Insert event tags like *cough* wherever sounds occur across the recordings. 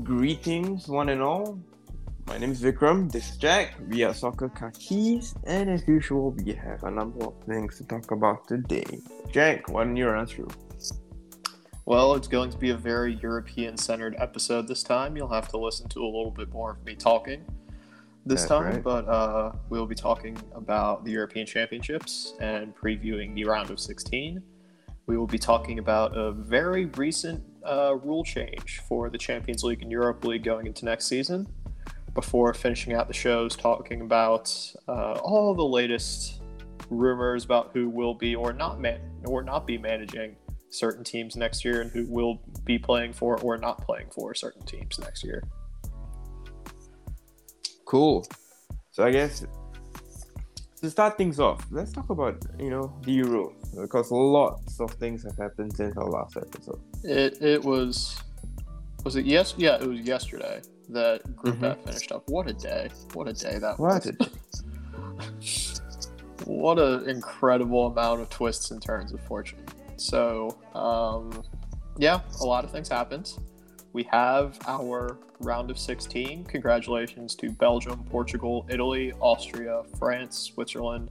Greetings, one and all. My name is Vikram. This is Jack. We are Soccer Kakis, and as usual, we have a number of things to talk about today. Jack, why don't you run through? Well, it's going to be a very European centered episode this time. You'll have to listen to a little bit more of me talking this That's time, right. but uh, we'll be talking about the European Championships and previewing the round of 16. We will be talking about a very recent uh, rule change for the Champions League and Europe League going into next season. Before finishing out the shows, talking about uh, all the latest rumors about who will be or not man- or not be managing certain teams next year and who will be playing for or not playing for certain teams next year. Cool. So I guess to start things off, let's talk about you know the Euro because lots of things have happened since our last episode. It it was was it yes yeah it was yesterday that Group Mhm. F finished up. What a day! What a day that What? was! *laughs* what an incredible amount of twists and turns of fortune. So, um, yeah, a lot of things happened. We have our round of 16. Congratulations to Belgium, Portugal, Italy, Austria, France, Switzerland,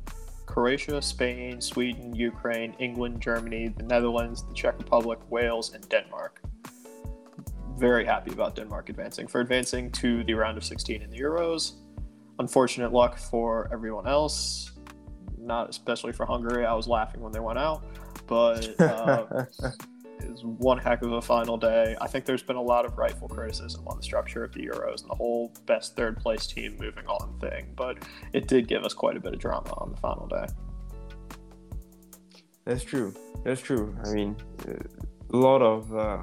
Croatia, Spain, Sweden, Ukraine, England, Germany, the Netherlands, the Czech Republic, Wales, and Denmark. Very happy about Denmark advancing for advancing to the round of 16 in the Euros. Unfortunate luck for everyone else not especially for Hungary. I was laughing when they went out, but uh, *laughs* was one heck of a final day. I think there's been a lot of rightful criticism on the structure of the Euros and the whole best third place team moving on thing, but it did give us quite a bit of drama on the final day. That's true. That's true. I mean, a lot of. Uh,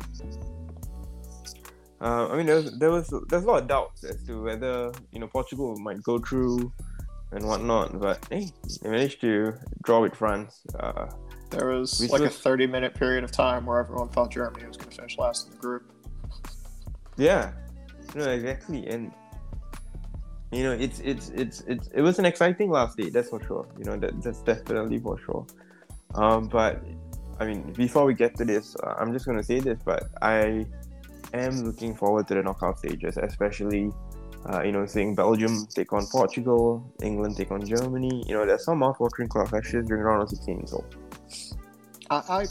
uh, I mean, there was, there was there's a lot of doubts as to whether you know Portugal might go through and whatnot, but hey, they managed to draw with France. Uh, There was We like a 30 minute period of time where everyone thought Germany was going to finish last in the group. yeah, no, exactly, and you know, it's it's it's it's it was an exciting last day. That's for sure. You know, that that's definitely for sure. Um, but I mean, before we get to this, uh, I'm just gonna say this, but I am looking forward to the knockout stages, especially. Uh, you know, seeing Belgium take on Portugal, England take on Germany. You know, there's some mouth-watering matches during round of 16. So, I, I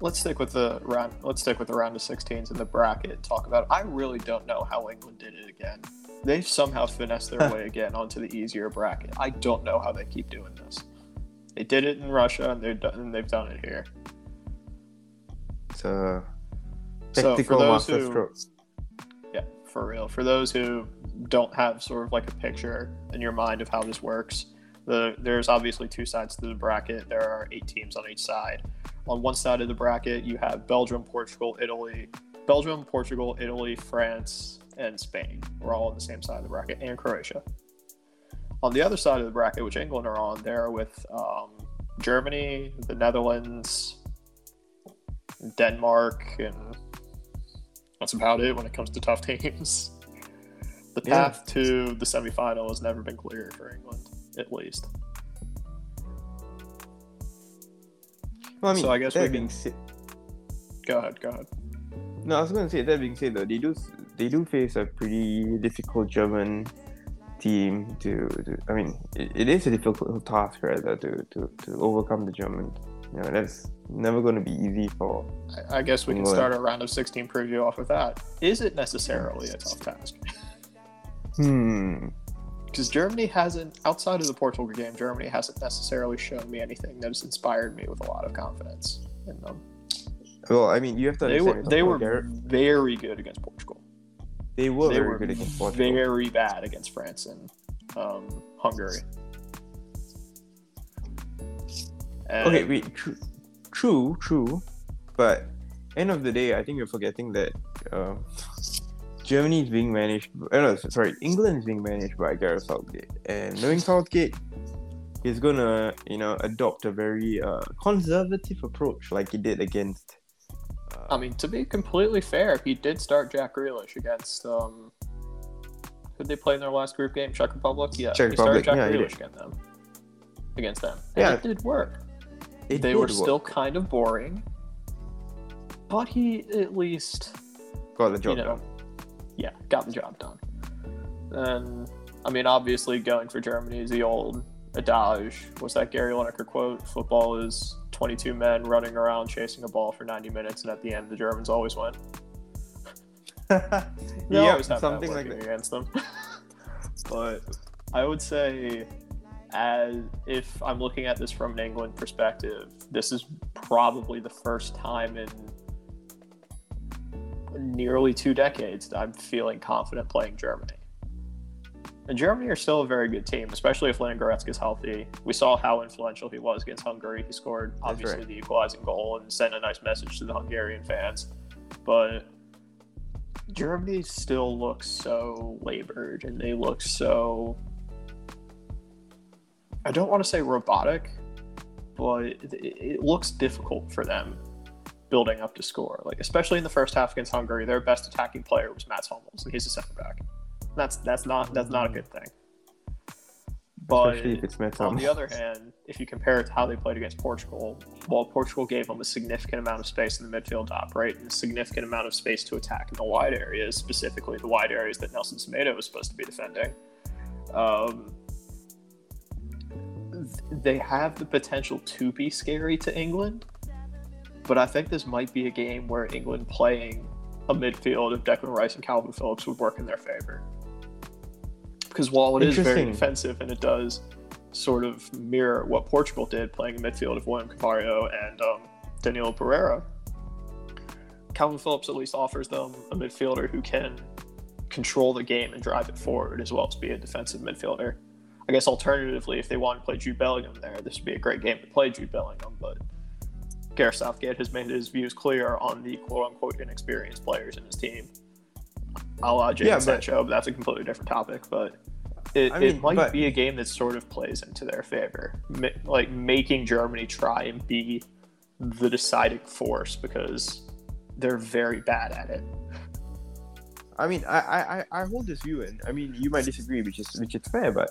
let's stick with the round. Let's stick with the round of 16s in the bracket and talk about. It. I really don't know how England did it again. They've somehow finessed their *laughs* way again onto the easier bracket. I don't know how they keep doing this. They did it in Russia, and they've done, and they've done it here. it's a So, for those who- Yeah, for real. For those who don't have sort of like a picture in your mind of how this works, the there's obviously two sides to the bracket. There are eight teams on each side. On one side of the bracket, you have Belgium, Portugal, Italy, Belgium, Portugal, Italy, France, and Spain. We're all on the same side of the bracket, and Croatia. On the other side of the bracket, which England are on, they're with um, Germany, the Netherlands, Denmark, and that's about it when it comes to tough *laughs* teams. The Yeah. path to the semifinal has never been clear for England, at least. Well, I mean, So I guess that we being can- said, Go ahead, go ahead. No, I was gonna say that being said though, they do they do face a pretty difficult German team to, to I mean it, it is a difficult task rather to, to, to overcome the German. You know, that's never gonna be easy for I, I guess we can start our round of 16 preview off with that. Is it necessarily a tough task? Hmm. Because Germany hasn't, outside of the Portugal game, Germany hasn't necessarily shown me anything that has inspired me with a lot of confidence in them. Well, I mean you have to They were they were Garrett. very good against Portugal. they were they very were good against Portugal. very bad against France and um, Hungary. And Okay, wait, true, true, true, but end of the day, I think you're forgetting that uh, Germany is being managed. Uh, no, sorry, England is being managed by Gareth Southgate, and knowing Southgate, he's gonna, you know, adopt a very uh, conservative approach, like he did against. I mean, to be completely fair, he did start Jack Grealish against. Um, who did they play in their last group game? Czech Republic. Yeah, Czech he started Republic, Jack yeah, Grealish against them. Against them, and Yeah. it did work. It they did were work. still kind of boring, but he at least got the job you know, done. Yeah, got the job done. And I mean, obviously, going for Germany is the old adage. What's that Gary Lineker quote? Football is 22 men running around chasing a ball for 90 minutes, and at the end, the Germans always win. *laughs* They yeah, always have something like that. against them. *laughs* but I would say, as if I'm looking at this from an England perspective, this is probably the first time in nearly two decades that I'm feeling confident playing Germany. And Germany are still a very good team, especially if Leon Goretzka is healthy. We saw how influential he was against Hungary. He scored obviously right. the equalizing goal and sent a nice message to the Hungarian fans. But Germany still looks so labored and they look so I don't want to say robotic, but it, it looks difficult for them building up to score. Like especially in the first half against Hungary, their best attacking player was Mats Hummels, and he's a center back. That's that's not that's not a good thing. But if it's Mets on the other hand, if you compare it to how they played against Portugal, while Portugal gave them a significant amount of space in the midfield to operate and a significant amount of space to attack in the wide areas, specifically the wide areas that Nelson Semedo was supposed to be defending. Um, they have the potential to be scary to England, but I think this might be a game where England playing a midfield of Declan Rice and Kalvin Phillips would work in their favor. Because while it is very defensive and it does sort of mirror what Portugal did playing a midfield of William Carvalho and um, Danilo Pereira, Kalvin Phillips at least offers them a midfielder who can control the game and drive it forward as well as be a defensive midfielder. I guess alternatively, if they want to play Jude Bellingham there, this would be a great game to play Jude Bellingham, but Gareth Southgate has made his views clear on the quote unquote inexperienced players in his team. A la Jadon Yeah, but- Sancho, but that's a completely different topic. But it, I it mean, might but- be a game that sort of plays into their favor, Ma- like making Germany try and be the deciding force because they're very bad at it. I mean, I, I, I- I hold this view, and I mean, you might disagree, which is which is fair, but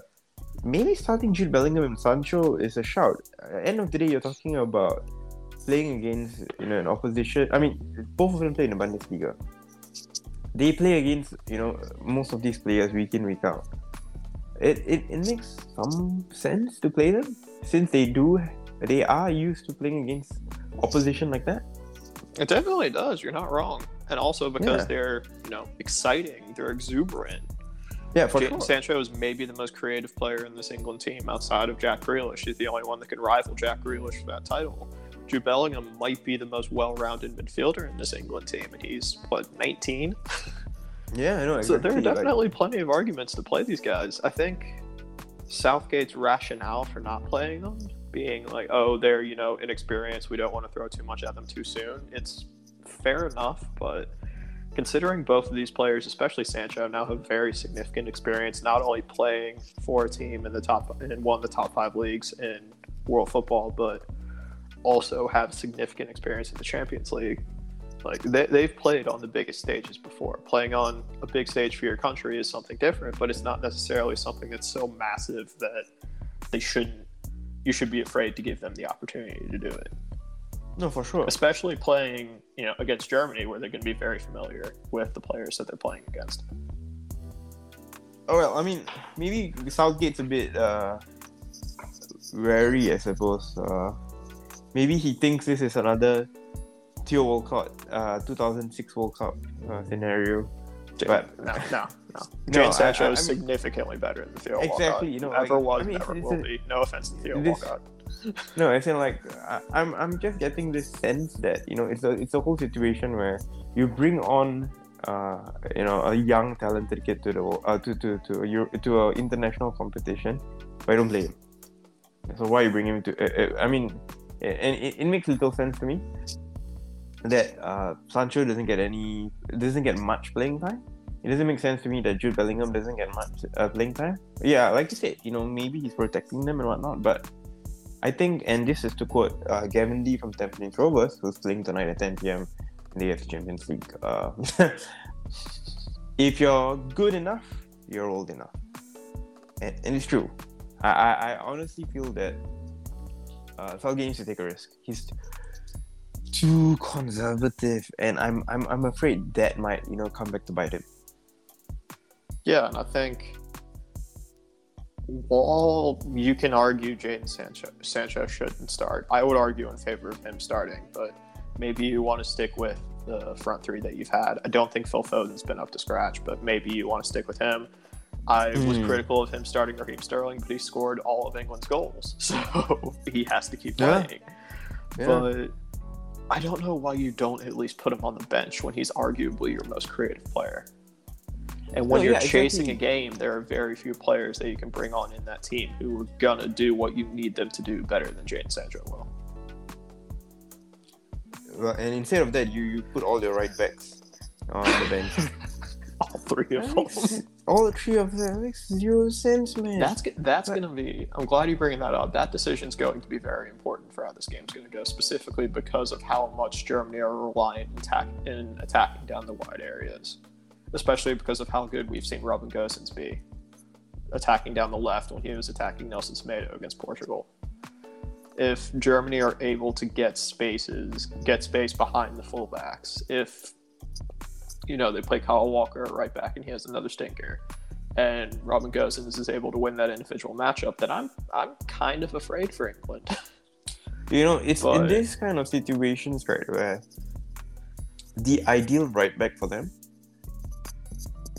maybe starting Jude Bellingham and Sancho is a shout. At the end of the day, you're talking about playing against you know an opposition. I mean, both of them play in the Bundesliga. They play against you know most of these players week in week out. It, it, it makes some sense to play them since they do they are used to playing against opposition like that. It definitely does. You're not wrong. And also because Yeah. they're, you know, exciting, they're exuberant. Yeah, for Jadon sure. Sancho is maybe the most creative player in this England team outside of Jack Grealish. He's the only one that can rival Jack Grealish for that title. Jude Bellingham might be the most well-rounded midfielder in this England team, and he's what 19. *laughs* Yeah, I know. So there are like- definitely plenty of arguments to play these guys. I think Southgate's rationale for not playing them being like, oh, they're you know inexperienced. We don't want to throw too much at them too soon. It's fair enough, but considering both of these players, especially Sancho, now have very significant experience, not only playing for a team in the top in one of the top five leagues in world football, but also have significant experience in the Champions League. Like they, they've played on the biggest stages before. Playing on a big stage for your country is something different, but it's not necessarily something that's so massive that they shouldn't. You should be afraid to give them the opportunity to do it, No, for sure. especially playing, you know, against Germany, where they're going to be very familiar with the players that they're playing against. Oh well, I mean, maybe Southgate's a bit uh, wary, I suppose. Uh, maybe he thinks this is another Theo Walcott, uh, 2006 World Cup uh, scenario. But no, no, no. *laughs* No, Jane I- Sancho I- is I mean- significantly better than the Theo Exactly, Walcott. you know, ever like, was, I mean, never it's- will it's be. No offense to Theo this- Walcott. *laughs* No, I feel like I, I'm I'm just getting this sense that you know it's a it's a whole situation where you bring on uh you know a young talented kid to the uh, to to to a to a international competition, but you don't play him. So why you bring him to? Uh, uh, I mean, and it, it makes little sense to me that uh Sancho doesn't get any doesn't get much playing time. It doesn't make sense to me that Jude Bellingham doesn't get much uh, playing time. Yeah, like you said, you know maybe he's protecting them and whatnot, but I think, and this is to quote uh, Gavin Lee from Tampines Rovers, who's playing tonight at 10 p.m. in the AFC Champions League. Uh, *laughs* if you're good enough, you're old enough, and, and it's true. I, I, I honestly feel that uh, Southgate needs to take a risk. He's too conservative, and I'm I'm I'm afraid that might you know come back to bite him. Yeah, and I think while you can argue Jadon Sancho, Sancho shouldn't start, I would argue in favor of him starting. But maybe you want to stick with the front three that you've had. I don't think Phil Foden's been up to scratch, but maybe you want to stick with him. I was Hmm. critical of him starting Raheem Sterling, but he scored all of England's goals, *laughs* so he has to keep Yeah. playing. Yeah. But I don't know why you don't at least put him on the bench when he's arguably your most creative player. And when No, you're yeah, chasing exactly. a game, there are very few players that you can bring on in that team who are gonna do what you need them to do better than Jadon Sancho will. Well, and instead of that, you, you put all your right backs on the bench. *laughs* All three of them. All three of them makes zero sense, man. That's that's But- going to be. I'm glad you're bringing that up. That decision's going to be very important for how this game's going to go, specifically because of how much Germany are reliant in, attack, in attacking down the wide areas, especially because of how good we've seen Robin Gosens be attacking down the left when he was attacking Nelson Semedo against Portugal. If Germany are able to get spaces, get space behind the fullbacks, if you know they play Kyle Walker right back and he has another stinker, and Robin Gosens is able to win that individual matchup, then I'm I'm kind of afraid for England. *laughs* You know, it's in But- this kind of situations, right, where the ideal right back for them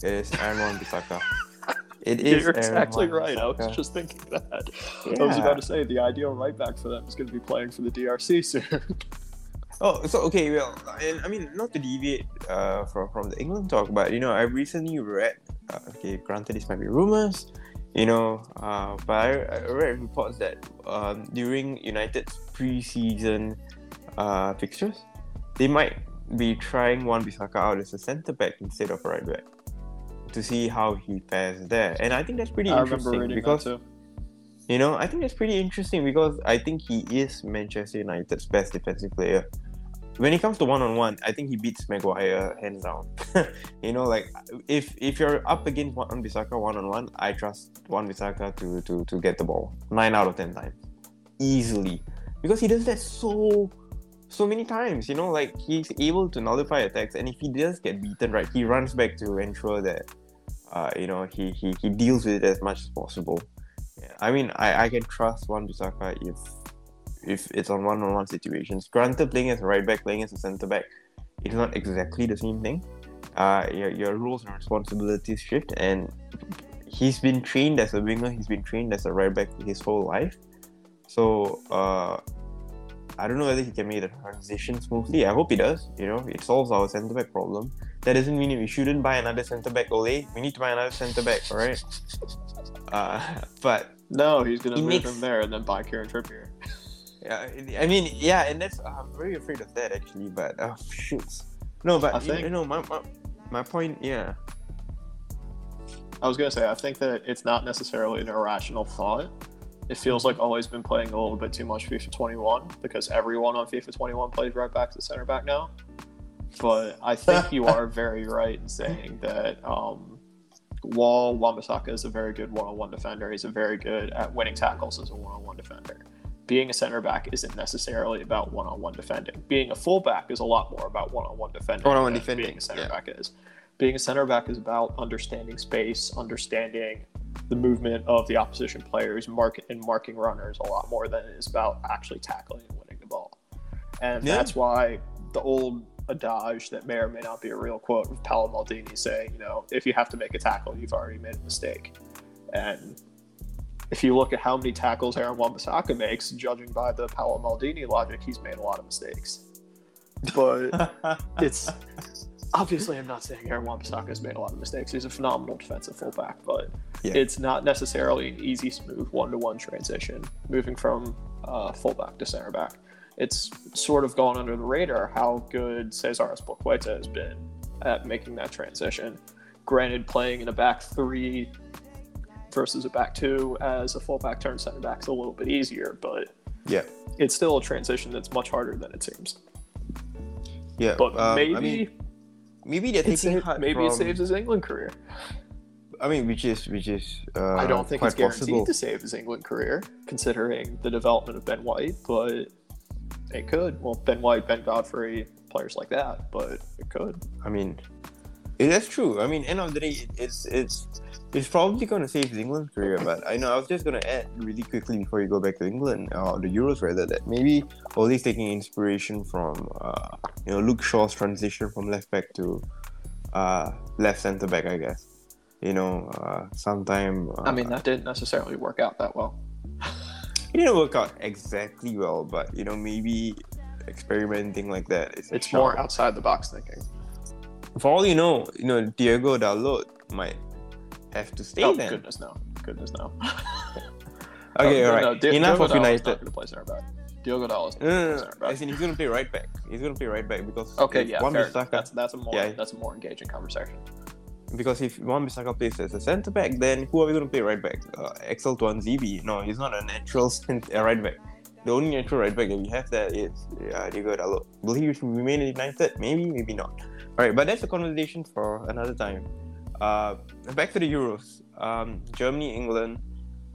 is Aaron Wan-Bissaka. *laughs* It is You're exactly right. I was just thinking that. I was about to say the ideal right back for them is going to be playing for the DRC soon. *laughs* Oh, so okay, well, and I mean, not to deviate uh, from from the England talk, but you know, I recently read. Uh, okay, granted, this might be rumors, you know, uh, but I, I read reports that um, during United's preseason uh, fixtures, they might be trying Wan Bissaka out as a centre back instead of a right back to see how he fares there, and I think that's pretty I interesting because you know, I think that's pretty interesting because I think he is Manchester United's best defensive player. When it comes to one on one, I think he beats Maguire hands down. *laughs* you know, like if if you're up against Wan Bissaka one on one, I trust Wan Bissaka to, to to get the ball nine out of ten times easily because he does that so so many times. You know, like he's able to nullify attacks, and if he does get beaten, right, he runs back to ensure that uh, you know he, he he deals with it as much as possible. Yeah, I mean, I, I can trust Wan Bissaka if if it's on one-on-one situations. Granted, playing as a right back, playing as a centre back, it's not exactly the same thing. Uh, your, your roles and responsibilities shift, and he's been trained as a winger. He's been trained as a right back his whole life. So uh, I don't know whether he can make the transition smoothly. I hope he does. You know, it solves our centre back problem. That doesn't mean we shouldn't buy another centre back. Ole, we need to buy another centre back, all right? Uh, *laughs* but No, he's going to move makes- him there and then buy Kieran Trippier. Yeah, I mean, yeah, and that's I'm very afraid of that actually. But uh, shoots, no, but I you, think- you know, my, my my point, yeah, I was going to say, I think that it's not necessarily an irrational thought. It feels like Ole's been playing a little bit too much FIFA 21 because everyone on FIFA 21 plays right back to center back now. But I think you are *laughs* very right in saying that um, while Wan-Bissaka is a very good one-on-one defender, he's a very good at winning tackles as a one-on-one defender. Being a center back isn't necessarily about one-on-one defending. Being a fullback is a lot more about one-on-one defending. One-on-one defending, Being a center yeah. back is. Being a center back is about understanding space, understanding the movement of the opposition players, mark and marking runners a lot more than it is about actually tackling and winning the ball. And Yeah. that's why the old adage that may or may not be a real quote of Paolo Maldini saying, you know, if you have to make a tackle, you've already made a mistake. And if you look at how many tackles Aaron Wan-Bissaka makes, judging by the Paolo Maldini logic, he's made a lot of mistakes. But *laughs* it's obviously I'm not saying Aaron Wan-Bissaka has made a lot of mistakes. He's a phenomenal defensive fullback, but Yeah. it's not necessarily an easy, smooth one-to-one transition moving from uh, fullback to center back. It's sort of gone under the radar how good Cesar Azpilicueta has been at making that transition. Granted, playing in a back three versus a back two as a fullback turn center back is a little bit easier, but yeah, it's still a transition that's much harder than it seems. yeah. But um, maybe I mean, maybe they're it taking sa- heart maybe it saves his England career. I mean, which is which is uh, I don't think it's guaranteed possible. to save his England career, considering the development of Ben White, but it could. Well, Ben White, Ben Godfrey, players like that, but it could. I mean, that's true. I mean, end of the day, it's it's it's probably going to save England's career. But I know I was just going to add really quickly before you go back to England or the Euros rather that maybe Ole's taking inspiration from uh, you know Luke Shaw's transition from left back to uh, left centre back. I guess you know uh, sometime. Uh, I mean, that didn't necessarily work out that well. it didn't work out exactly well, but you know maybe experimenting like that. It's shout. more outside the box thinking. For all you know, you know Diogo Dalot might have to stay oh then. goodness no, goodness no. *laughs* Okay, Oh, all right. no, Di- Enough Diogo of United. Not going to play center back. Diogo Dalot's not No, no, no. center back. As in, he's gonna play right back. He's gonna play right back because Okay, yeah, Wan. Bissaka, That's that's a more Yeah. that's a more engaging conversation. because if Wan Bissaka plays as a centre back, then who are we gonna play right back? Uh, Axel Tuanzebe? No, he's not a natural *laughs* cent- uh, right back. The only natural right back that we have there is uh, Diogo Dalot. Will he remain in United? Maybe, maybe not. All right, but that's a conversation for another time. Uh, back to the Euros. Um, Germany, England.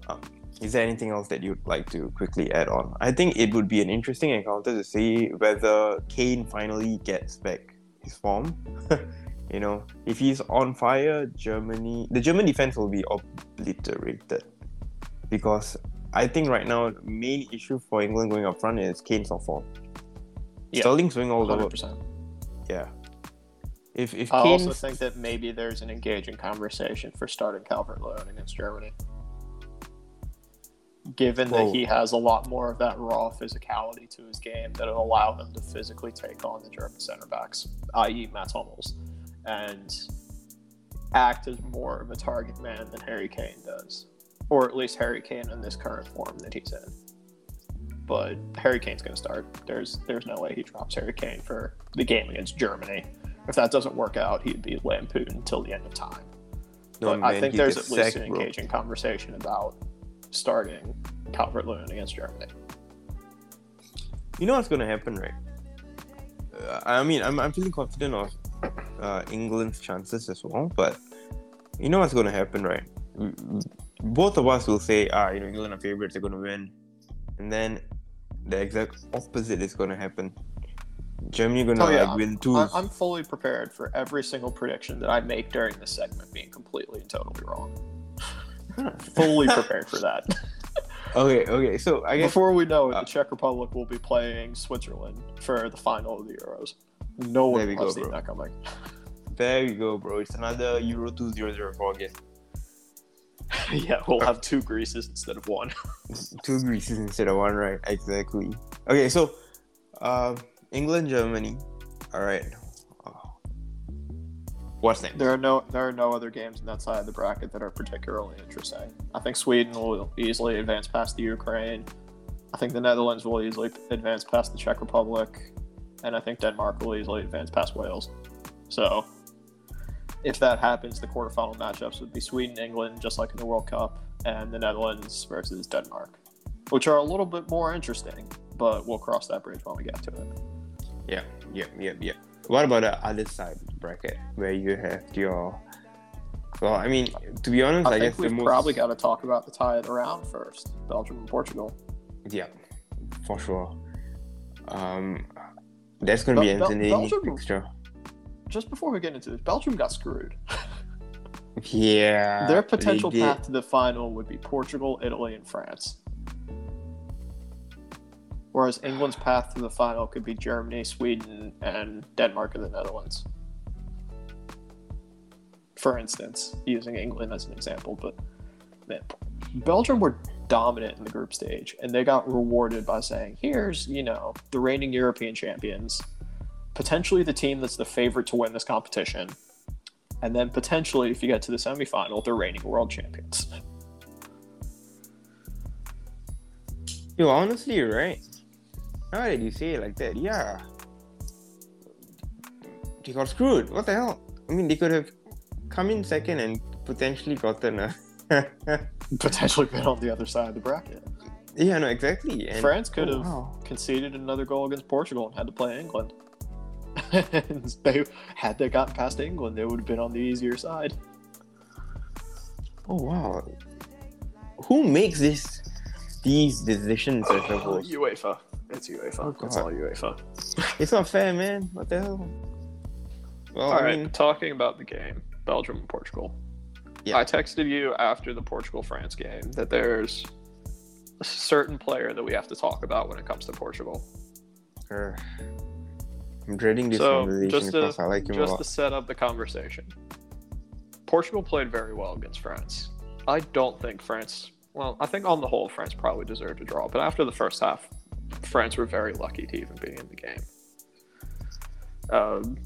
Um, is there anything else that you'd like to quickly add on? I think it would be an interesting encounter to see whether Kane finally gets back his form. *laughs* you know, if he's on fire, Germany, the German defense will be obliterated because I think right now the main issue for England going up front is Kane's off form. Yeah. Sterling's doing all the Hundred work. Yeah. If if I also think that *laughs* maybe there's an engaging conversation for starting Calvert Lewin against Germany. Given Whoa. that he has a lot more of that raw physicality to his game that'll allow him to physically take on the German center backs, i.e. Mats Hummels, and act as more of a target man than Harry Kane does. Or at least Harry Kane in this current form that he's in. But Harry Kane's going to start. There's there's no way he drops Harry Kane for the game against Germany. If that doesn't work out, he'd be lampooned until the end of time. no, but I think there's at least an bro. engaging conversation about starting Calvert Lewin against Germany. You know what's gonna happen, right? Uh, I mean, I'm, I'm feeling confident of uh, England's chances as well, but you know what's gonna happen, right? Both of us will say, ah, you know, England are favorites, they're gonna win, and then the exact opposite is gonna happen. Germany gonna Oh, yeah. like win two. I'm fully prepared for every single prediction that I make during this segment being completely and totally wrong. Fully *laughs* prepared for that. okay, okay. So I guess Before we know it, uh, the Czech Republic will be playing Switzerland for the final of the Euros. No one There we go, seen bro. that coming. there you go, bro. It's another Euro two zero zero four again. *laughs* yeah, we'll have two Greeces instead of one. *laughs* two Greeces instead of one, right? Exactly. Okay, so um, England, Germany. All right. Oh. What's next? There are no there are no other games in that side of the bracket that are particularly interesting. I think Sweden will easily advance past the Ukraine. I think the Netherlands will easily advance past the Czech Republic, and I think Denmark will easily advance past Wales. So, if that happens, the quarterfinal matchups would be Sweden, England, just like in the World Cup, and the Netherlands versus Denmark, which are a little bit more interesting. But we'll cross that bridge when we get to it. Yeah, yeah, yeah, yeah. What about the other side of the bracket where you have your? Well, I mean, to be honest, I, I, guess we've most probably got to talk about the tie of the round first: Belgium and Portugal. yeah, for sure. Um, that's gonna be Bel- Bel- entertaining Belgium- just before we get into this, Belgium got screwed. Yeah, Their potential path to the final would be Portugal, Italy, and France. Whereas England's path to the final could be Germany, Sweden, and Denmark and the Netherlands. For instance, using England as an example, but man, Belgium were dominant in the group stage, and they got rewarded by saying, "Here's, you know, the reigning European champions, potentially the team that's the favorite to win this competition, and then potentially, if you get to the semifinal, the reigning world champions." Yo, honestly, right. Now that you say it like that, yeah. They got screwed. What the hell? I mean, they could have come in second and potentially gotten a. *laughs* potentially been on the other side of the bracket. yeah, no, exactly. And, France could oh, have wow. conceded another goal against Portugal and had to play England. And *laughs* they had they gotten past England, they would have been on the easier side. Oh wow. Who makes this these decisions whole? *sighs* UEFA. It's UEFA. Oh, it's God. all UEFA. It's not fair, man. What the hell? Well, All I right, mean, talking about the game, Belgium and Portugal. Yeah. I texted you after the Portugal France game that there's a certain player that we have to talk about when it comes to Portugal. I'm dreading this So, conversation just to- because I like him a Just lot. to set up the conversation, Portugal played very well against France. I don't think France. Well, I think on the whole, France probably deserved a draw. But after the first half, France were very lucky to even be in the game. Um,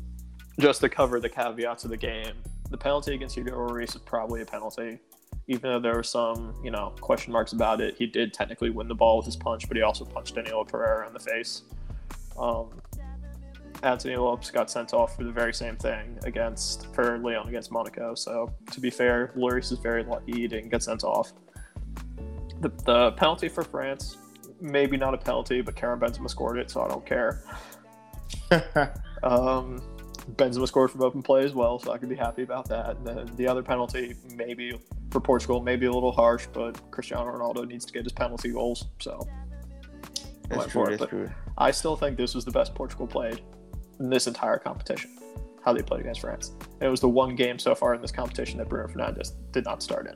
just to cover the caveats of the game, the penalty against Hugo Lloris is probably a penalty. Even though there were some, you know, question marks about it, he did technically win the ball with his punch, but he also punched Danilo Pereira in the face. Um, Anthony Lopes got sent off for the very same thing against for Lyon against Monaco. So to be fair, Lloris is very lucky he didn't get sent off. The, the penalty for France, maybe not a penalty, but Karim Benzema scored it, so I don't care. *laughs* Um, Benzema scored from open play as well, so I could be happy about that. And then the other penalty, maybe for Portugal, maybe a little harsh, but Cristiano Ronaldo needs to get his penalty goals. So that's true. for it, That's true. I still think this was the best Portugal played in this entire competition. How they played against France. And it was the one game so far in this competition that Bruno Fernandes did not start in.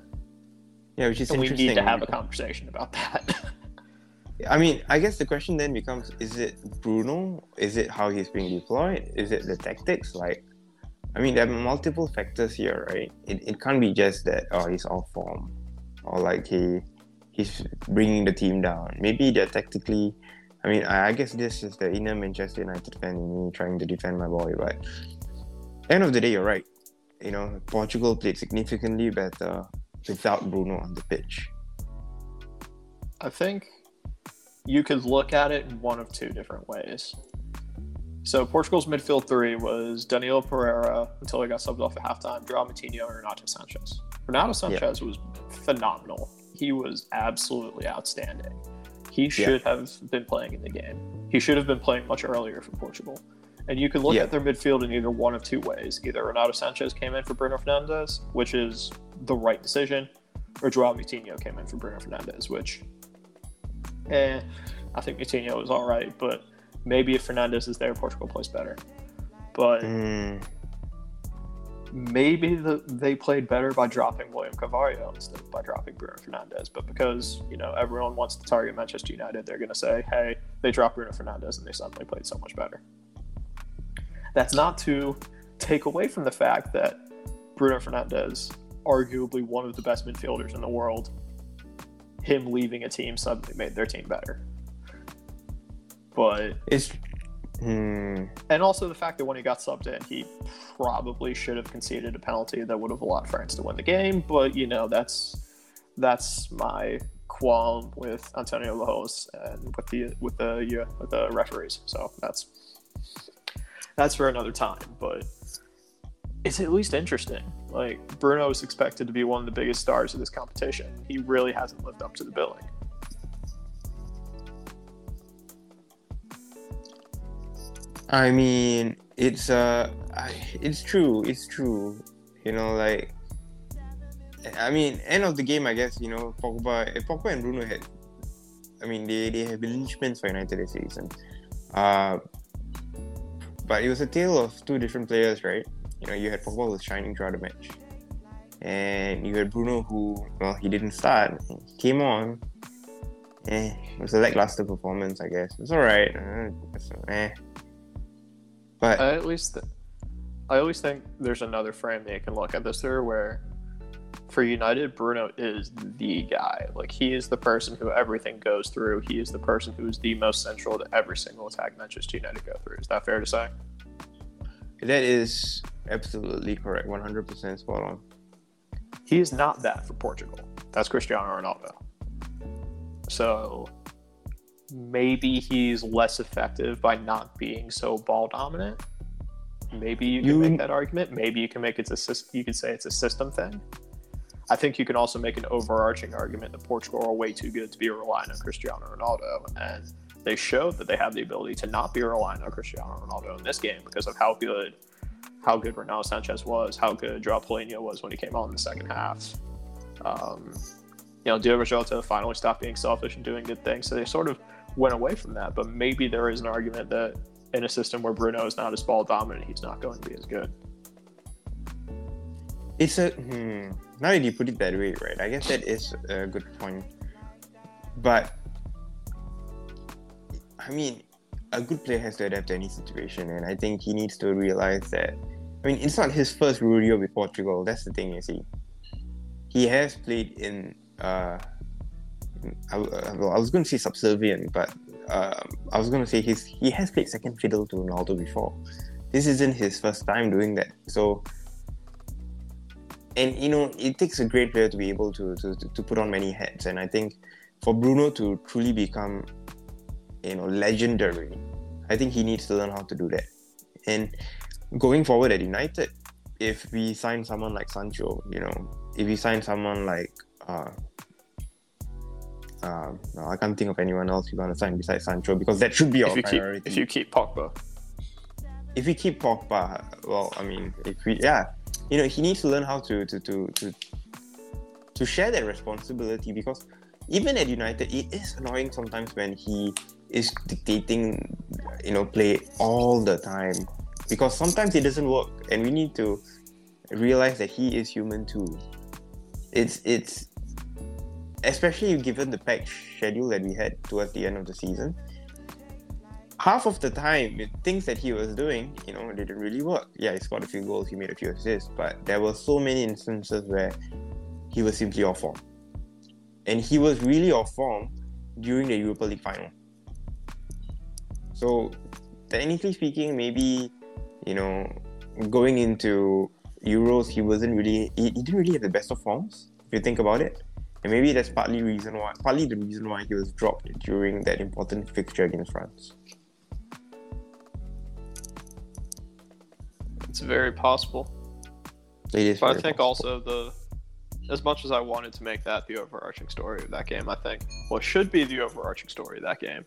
Yeah, which is And we interesting. need to have a conversation about that. *laughs* I mean, I guess the question then becomes: Is it Bruno? Is it how he's being deployed? Is it the tactics? Like, I mean, there are multiple factors here, right? It, it can't be just that oh he's off form, or like he he's bringing the team down. Maybe they're tactically. I mean, I, I guess this is the inner Manchester United fan in me trying to defend my boy, but end of the day, you're right. You know, Portugal played significantly better without Bruno on the pitch. I think you could look at it in one of two different ways. So Portugal's midfield three was Danilo Pereira until he got subbed off at halftime, Joao Moutinho, and Renato Sanches. Renato Sanches was phenomenal. He was absolutely outstanding. He should have been playing in the game. He should have been playing much earlier for Portugal. And you could look Yeah. at their midfield in either one of two ways. Either Renato Sanches came in for Bruno Fernandes, which is the right decision, or Joao Moutinho came in for Bruno Fernandes, which, eh, I think Moutinho was all right, but maybe if Fernandes is there, Portugal plays better. But Mm, maybe the, they played better by dropping William Carvalho instead of by dropping Bruno Fernandes. But because you know everyone wants to target Manchester United, they're going to say, "Hey, they dropped Bruno Fernandes and they suddenly played so much better." That's not to take away from the fact that Bruno Fernandes, arguably one of the best midfielders in the world, him leaving a team suddenly made their team better. But it's. Hmm. and also the fact that when he got subbed in, he probably should have conceded a penalty that would have allowed France to win the game. But you know, that's that's my qualm with Antonio Lahoz and with the with the yeah, with the referees. So that's that's for another time. But it's at least interesting. Like Bruno is expected to be one of the biggest stars of this competition. He really hasn't lived up to the billing. I mean, it's uh, it's true. It's true. You know, like, I mean, end of the game, I guess. You know, Pogba, Pogba and Bruno had. I mean, they they have been linchpins for United this season. Uh, but it was a tale of two different players, right? You know, you had who was shining throughout the match, and you had Bruno who, well, he didn't start, came on. Eh, it was a lackluster performance, I guess. It's all right. Uh, eh. But I at least I always think there's another frame that you can look at this through where for United, Bruno is the guy. Like he is the person who everything goes through. He is the person who is the most central to every single attack Manchester United go through. Is that fair to say? That is absolutely correct. 100% spot on. He is not that for Portugal. That's Cristiano Ronaldo. So maybe he's less effective by not being so ball dominant. Maybe you can You- make that argument. Maybe you can make it's a you could say it's a system thing. I think you can also make an overarching argument that Portugal are way too good to be relying on Cristiano Ronaldo, and they showed that they have the ability to not be relying on Cristiano Ronaldo in this game because of how good how good Ronaldo Sanches was, how good Joao Palhinha was when he came on in the second half. Um, you know, Diogo Jota finally stopped being selfish and doing good things, so they sort of went away from that. But maybe there is an argument that in a system where Bruno is not as ball dominant, he's not going to be as good. It's a hmm, now that you put it that way, right? I guess that is a good point. But I mean, a good player has to adapt to any situation, and I think he needs to realize that. I mean, it's not his first rodeo with Portugal. That's the thing, you see. He has played in. Uh, I, I was going to say subservient, but uh, I was going to say he's he has played second fiddle to Ronaldo before. This isn't his first time doing that. So, and you know, it takes a great player to be able to to, to put on many hats. And I think for Bruno to truly become you know legendary. I think he needs to learn how to do that. And going forward at united if we sign someone like sancho you know if we sign someone like uh, uh, no, I can't think of anyone else we're going to sign besides Sancho because that should be our if priority. Keep, if you keep Pogba, if we keep Pogba, well, I mean, if we, yeah, you know, he needs to learn how to to to to, to share that responsibility because even at United, it is annoying sometimes when he is dictating, you know, play all the time because sometimes it doesn't work, and we need to realize that he is human too. It's it's especially given the packed schedule that we had towards the end of the season. Half of the time, the things that he was doing, you know, didn't really work. Yeah, he scored a few goals, he made a few assists, but there were so many instances where he was simply off form and he was really off form during the Europa League final. So, technically speaking, maybe you know, going into Euros, he wasn't really he, he didn't really have the best of forms if you think about it, and maybe that's partly reason why partly the reason why he was dropped during that important fixture against France. It's very possible. It is. But I think possible. also the as much as I wanted to make that the overarching story of that game, I think what should be the overarching story of that game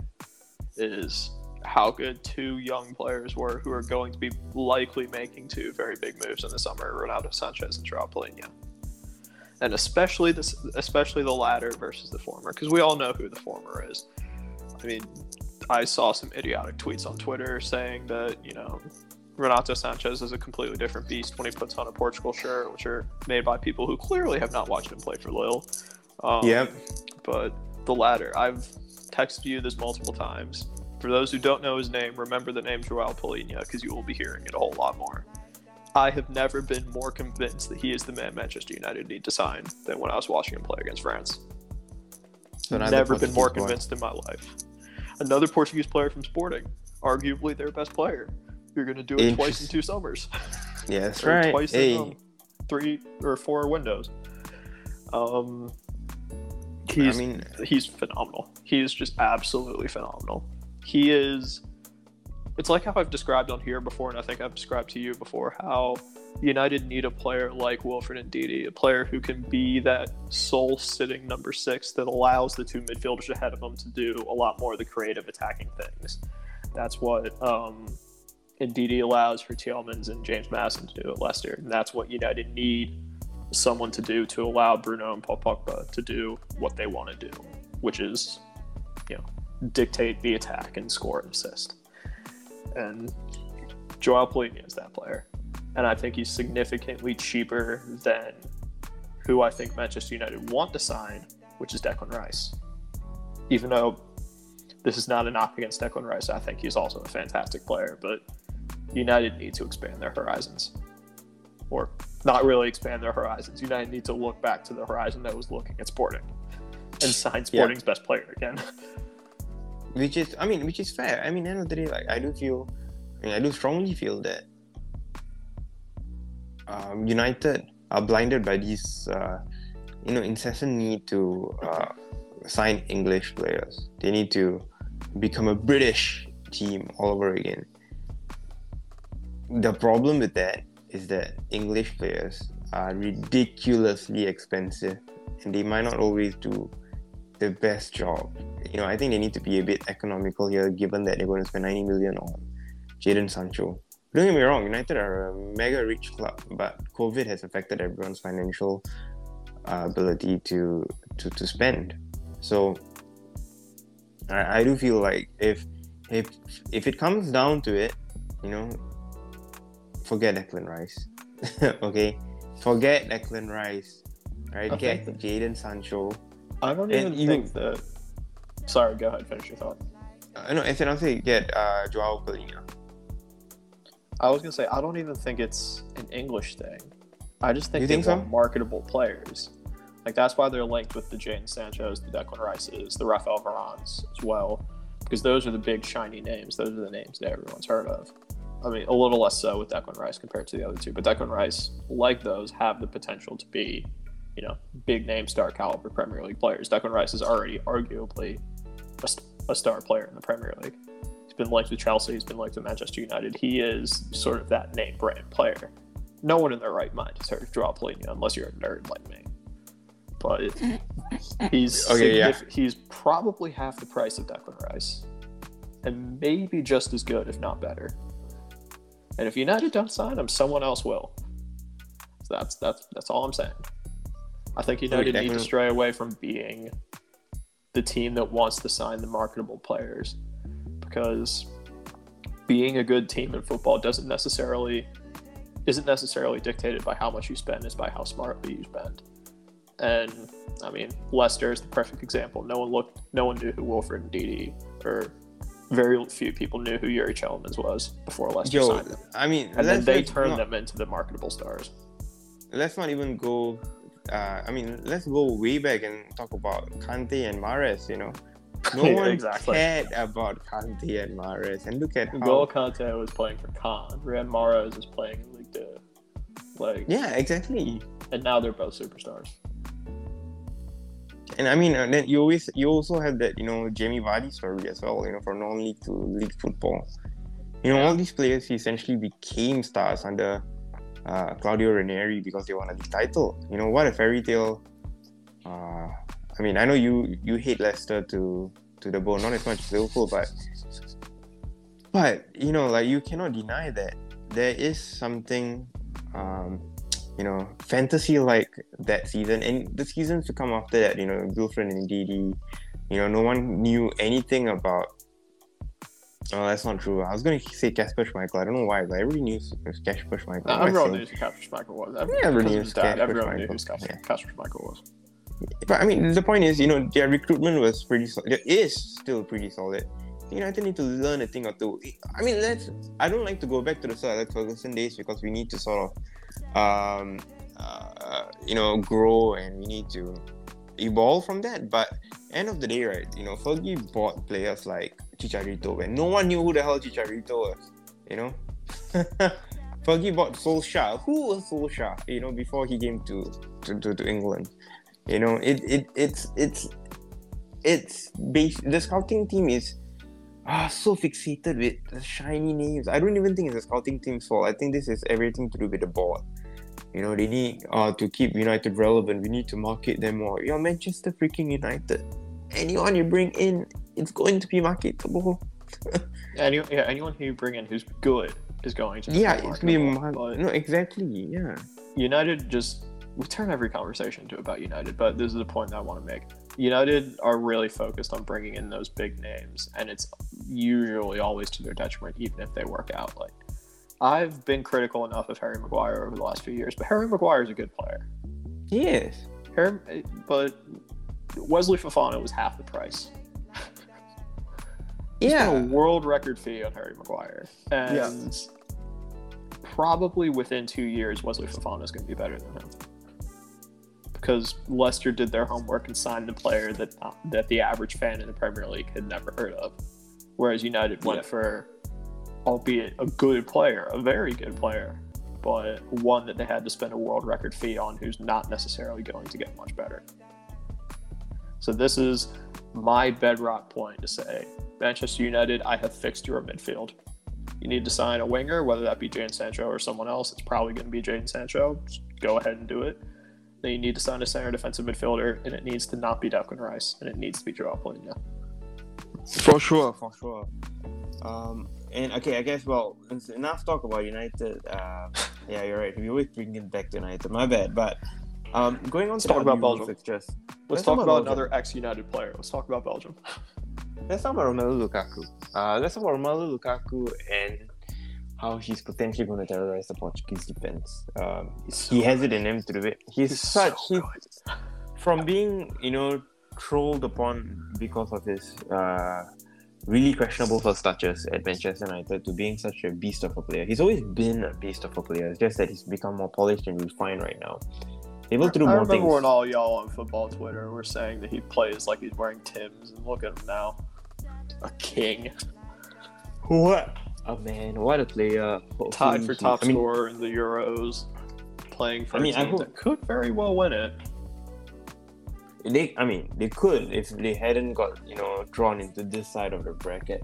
is how good two young players were who are going to be likely making two very big moves in the summer, Ronaldo Sanches and Joao Palhinha. And especially this, especially the latter versus the former, because we all know who the former is. I mean, I saw some idiotic tweets on Twitter saying that you know Renato Sanches is a completely different beast when he puts on a Portugal shirt, which are made by people who clearly have not watched him play for Lille. Um, Yep. But the latter, I've texted you this multiple times. For those who don't know his name, remember the name Joao Palhinha because you will be hearing it a whole lot more. I have never been more convinced that he is the man Manchester United need to sign than when I was watching him play against France. So another never been more Portuguese boy. convinced in my life. Another Portuguese player from Sporting, arguably their best player. You're going to do it twice in two summers. *laughs* Yeah, that's right. twice Hey, in um, three or four windows. Um, I he's mean, he's phenomenal. He is just absolutely phenomenal. He is. It's like how I've described on here before, and I think I've described to you before how United need a player like Wilfred Ndidi, a player who can be that sole sitting number six that allows the two midfielders ahead of him to do a lot more of the creative attacking things. That's what um, Ndidi allows for Tielemans and James Maddison to do at Leicester, and that's what United need someone to do to allow Bruno and Paul Pogba to do what they want to do, which is, you know, dictate the attack and score and assist. And Joao Palhinha is that player, and I think he's significantly cheaper than who I think Manchester United want to sign, which is Declan Rice. Even though this is not a knock against Declan Rice, I think he's also a fantastic player, but United need to expand their horizons. Or not really expand their horizons. United need to look back to the horizon that was looking at Sporting and sign Sporting's best player again. *laughs* which is i mean which is fair. I mean end of the day like i do feel i mean i do strongly feel that um, united are blinded by these uh, you know incessant need to uh, sign english players. They need to become a british team all over again. The problem with that is that english players are ridiculously expensive and they might not always do the best job you know, I think they need to be a bit economical here, given that they're going to spend 90 million on Jadon Sancho. Don't get me wrong, United are a mega rich club, but COVID has affected everyone's financial uh, ability to, to to spend. So I, I do feel like if if if it comes down to it, you know, forget Declan Rice. *laughs* okay, forget Declan Rice. Right, I get Jadon Sancho. I don't even- think that. Sorry, go ahead. Finish your thought. Uh, no, I said I'll say get uh, Joao Palhinha. I was gonna say I don't even think it's an English thing. I just think You they think so? want marketable players. Like that's why they're linked with the Jadon Sancho's, the Declan Rices, the Rafael Varans as well, because those are the big shiny names. Those are the names that everyone's heard of. I mean, a little less so with Declan Rice compared to the other two, but Declan Rice, like those, have the potential to be, you know, big name star caliber Premier League players. Declan Rice is already arguably a, a star player in the Premier League. He's been linked with Chelsea. He's been linked with Manchester United. He is sort of that name brand player. No one in their right mind has heard of Joao Palhinha unless you're a nerd like me. But *laughs* he's okay, yeah. he's probably half the price of Declan Rice, and maybe just as good, if not better. And if United don't sign him, someone else will. So that's that's that's all I'm saying. I think United need to stray away from being the team that wants to sign the marketable players because being a good team in football doesn't necessarily isn't necessarily dictated by how much you spend, is by how smartly you spend. And I mean, Leicester is the perfect example. No one looked, no one knew who Wilfred Ndidi, or very few people knew who Yuri Tielemans was before Leicester Yo, signed him. I mean, And then they turned not- them into the marketable stars. let's not even go. Uh, I mean, let's go way back and talk about Kante and Mahrez. You know, *laughs* no Yeah, one exactly. cared about Kante and Mahrez, and look at how. N'Golo Kante was playing for Caen. Riyad Mahrez is playing in League Two. Like, Yeah, exactly. and now they're both superstars. And I mean, uh, then you always you also have that you know Jamie Vardy story as well. You know, from non-league to league football. You know, all these players essentially became stars under uh, Claudio Ranieri because they won a league title. You know, what a fairy tale. Uh, I mean, I know you you hate Leicester to to the bone, not as much as Liverpool, but but you know, like you cannot deny that there is something. Um, you know, fantasy like that season and the seasons to come after that, you know, Wilfred and Ndidi, you know, no one knew anything about. Oh, that's not true. I was going to say Kasper Schmeichel. I don't know why, but everybody knew Kasper Schmeichel. Uh, I everyone knew who Kasper Schmeichel was. Yeah, everyone knew dad. Kasper Everyone knew who Yeah. Schmeichel was. But I mean, the point is, you know, their recruitment was pretty. Solid. It is still pretty solid. United need to learn a thing or two. I mean, let's. I don't like to go back to the Sir Alex Ferguson days because we need to sort of, um, uh, you know, grow and we need to evolve from that. But end of the day, right? You know, Fergie bought players like Chicharito when no one knew who the hell Chicharito was. You know, *laughs* Fergie bought Solskjaer. Who was Solskjaer? You know, before he came to to, to, to England. You know, it, it it's it's it's base the scouting team is ah so fixated with the shiny names. I don't even think it's the scouting team's fault. I think this is everything to do with the board. You know, they need uh to keep United relevant. We need to market them more. You're Manchester freaking United. Anyone you bring in, it's going to be marketable. *laughs* Any, yeah, anyone who you bring in who's good is going to. Yeah, it's gonna be mar- no exactly. Yeah. United just we turn every conversation to about United, but this is a point that I want to make. United are really focused on bringing in those big names, and it's usually always to their detriment, even if they work out. Like I've been critical enough of Harry Maguire over the last few years, but Harry Maguire is a good player. Yes. Harry, but Wesley Fofana was half the price. *laughs* Spent a world record fee on Harry Maguire, and Yeah. probably within two years, Wesley Fofana is going to be better than him because Leicester did their homework and signed the player that that the average fan in the Premier League had never heard of, whereas United went Yeah. for, albeit a good player, a very good player, but one that they had to spend a world record fee on, who's not necessarily going to get much better. So this is my bedrock point to say Manchester United, I have fixed your midfield. You need to sign a winger, whether that be Jadon Sancho or someone else. It's probably going to be Jadon Sancho. Just go ahead and do it. Then you need to sign a center defensive midfielder, and it needs to not be Declan Rice, and it needs to be Joao Palhinha. For sure, for sure. Um, and okay, I guess well, enough talk about United. Uh, yeah, you're right. We always bring it back to United. My bad. But um, going on Let's to talk about Belgium. fixtures. Let's, talk, about, another ex-United player. Let's talk about Belgium. *laughs* let's talk about Romelu Lukaku. Uh, let's talk about Romelu Lukaku and how he's potentially going to terrorize the Portuguese defense. Um, so he has it in him to do it. He's, He's such so he's, *laughs* from being you know trolled upon because of his uh, really questionable first touches at Manchester United to being such a beast of a player. He's always been a beast of a player. It's just that he's become more polished and refined right now. Able to do I more remember things. when all y'all on football Twitter were saying that he plays like he's wearing Tim's, and look at him now, a king, What a man! What a player! tied Hopefully for he- top I mean, scorer in the Euros, playing for I mean, a I team hope- that could very well win it. They, I mean, they could if they hadn't got you know drawn into this side of the bracket.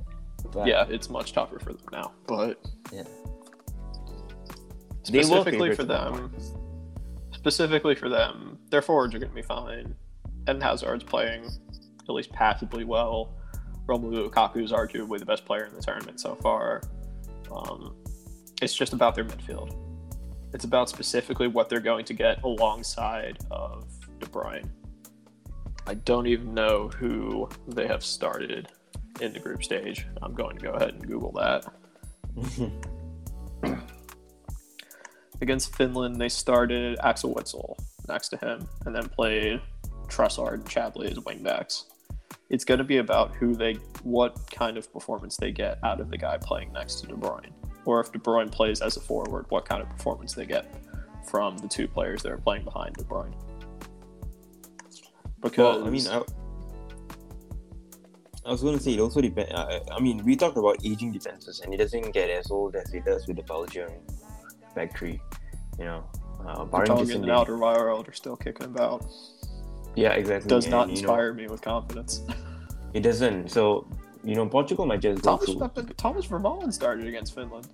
But yeah, it's much tougher for them now, but Yeah. Specifically favourites for at that them, specifically for them, their forwards are going to be fine. Eden Hazard's playing at least passably well. Romelu Lukaku is arguably the best player in the tournament so far. Um, it's just about their midfield. It's about specifically what they're going to get alongside of De Bruyne. I don't even know who they have started in the group stage. I'm going to go ahead and Google that. *laughs* Against Finland, they started Axel Witsel next to him and then played Trossard and Chadli as wingbacks. It's going to be about who they, what kind of performance they get out of the guy playing next to De Bruyne. Or if De Bruyne plays as a forward, what kind of performance they get from the two players that are playing behind De Bruyne. Because, Well, I mean, I, I was going to say it also depends. I, I mean, we talked about aging defenses, and it doesn't get as old as it does with the Belgian factory. You know, uh, barring Jason and Alderweireld are still kicking about. Yeah, exactly. Does and, not you know, inspire me with confidence. *laughs* it doesn't. So you know, Portugal might just go Thomas, through. Thomas Vermaelen started against Finland.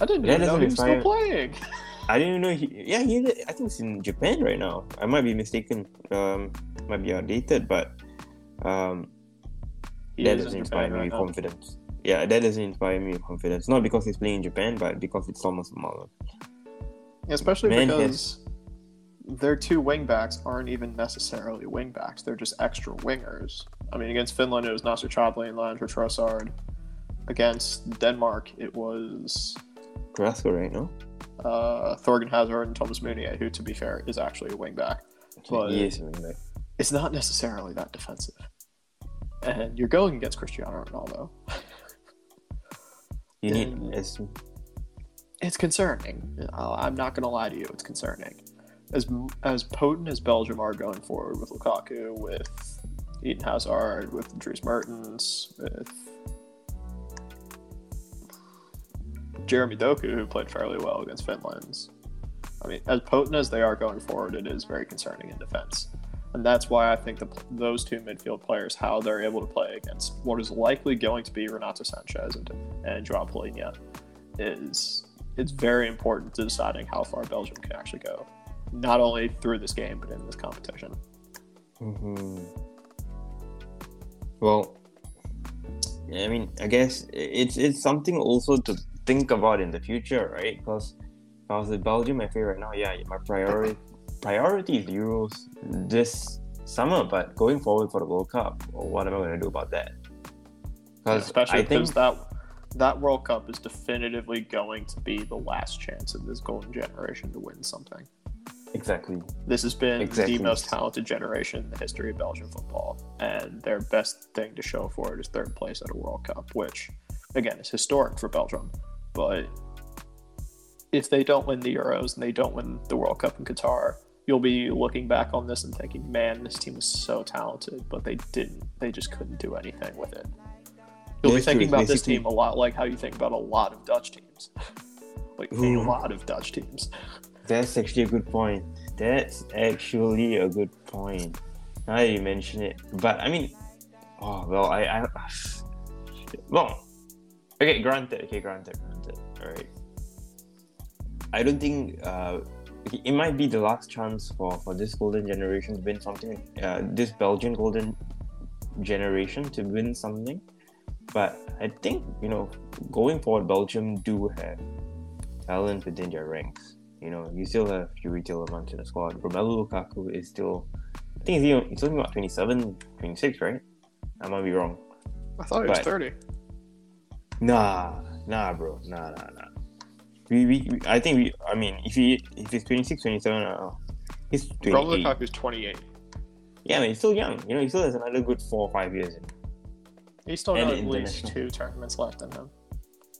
I didn't That even know he was still playing. *laughs* I didn't even know he. Yeah, he. I think he's in Japan right now. I might be mistaken. Um, might be outdated, but um, He that doesn't inspire me right confidence. Yeah, that doesn't inspire me with confidence. Not because he's playing in Japan, but because it's Thomas Vermaelen. Especially Man because their two wingbacks aren't even necessarily wingbacks. They're just extra wingers. I mean, against Finland, it was Nacer Chadli and Landry Trossard. Against Denmark, it was Carrasco, right? No. uh, Thorgan Hazard and Thomas Meunier, who, to be fair, is actually a wingback. But- he is. Mean, like, It's not necessarily that defensive. And you're going against Cristiano Ronaldo. *laughs* you need. As, it's concerning. I'm not going to lie to you. It's concerning. As as potent as Belgium are going forward with Lukaku, with Eden Hazard, with Dries Mertens, with Jeremy Doku, who played fairly well against Finland. I mean, as potent as they are going forward, it is very concerning in defense. And that's why I think the, those two midfield players, how they're able to play against what is likely going to be Renato Sanches and, and Joao Palhinha, is it's very important to deciding how far Belgium can actually go, not only through this game but in this competition. hmm Well, I mean, I guess it's it's something also to think about in the future, right? Because if I was in Belgium, my favorite now, yeah, my priority priority is Euros this summer, but going forward for the World Cup, well, what am I going to do about that? Because Especially I think because that that World Cup is definitively going to be the last chance of this golden generation to win something. exactly. This has been Exactly. the most talented generation in the history of Belgian football, and their best thing to show for it is third place at a World Cup, which, again, is historic for Belgium. But if they don't win the Euros and they don't win the World Cup in Qatar, you'll be looking back on this and thinking, man, this team was so talented, but they didn't. They just couldn't do anything with it. You'll That's be thinking true. about this team a lot like how you think about a lot of Dutch teams. *laughs* like a lot of Dutch teams. That's actually a good point. That's actually a good point. Now that you mention it, but I mean, oh well, I, I *sighs* well, okay, granted, okay, granted, granted. All right. I don't think uh, it might be the last chance for for this golden generation to win something. Uh, this Belgian golden generation to win something, but I think you know, going forward, Belgium do have talent within their ranks. You know, you still have Yuri Tielemans in the squad. Romelu Lukaku is still, I think he's, he's only about 27, 26, right? I might be wrong. I thought he was 30. Nah, nah, bro, nah, nah. We, we, we I think we. I mean, if he if he's 26, 27, uh, he's 28. Romelu Lukaku's 28. Yeah, man, he's still young. You know, he still has another good four or five years. In. He's still And got at least two tournaments left in him.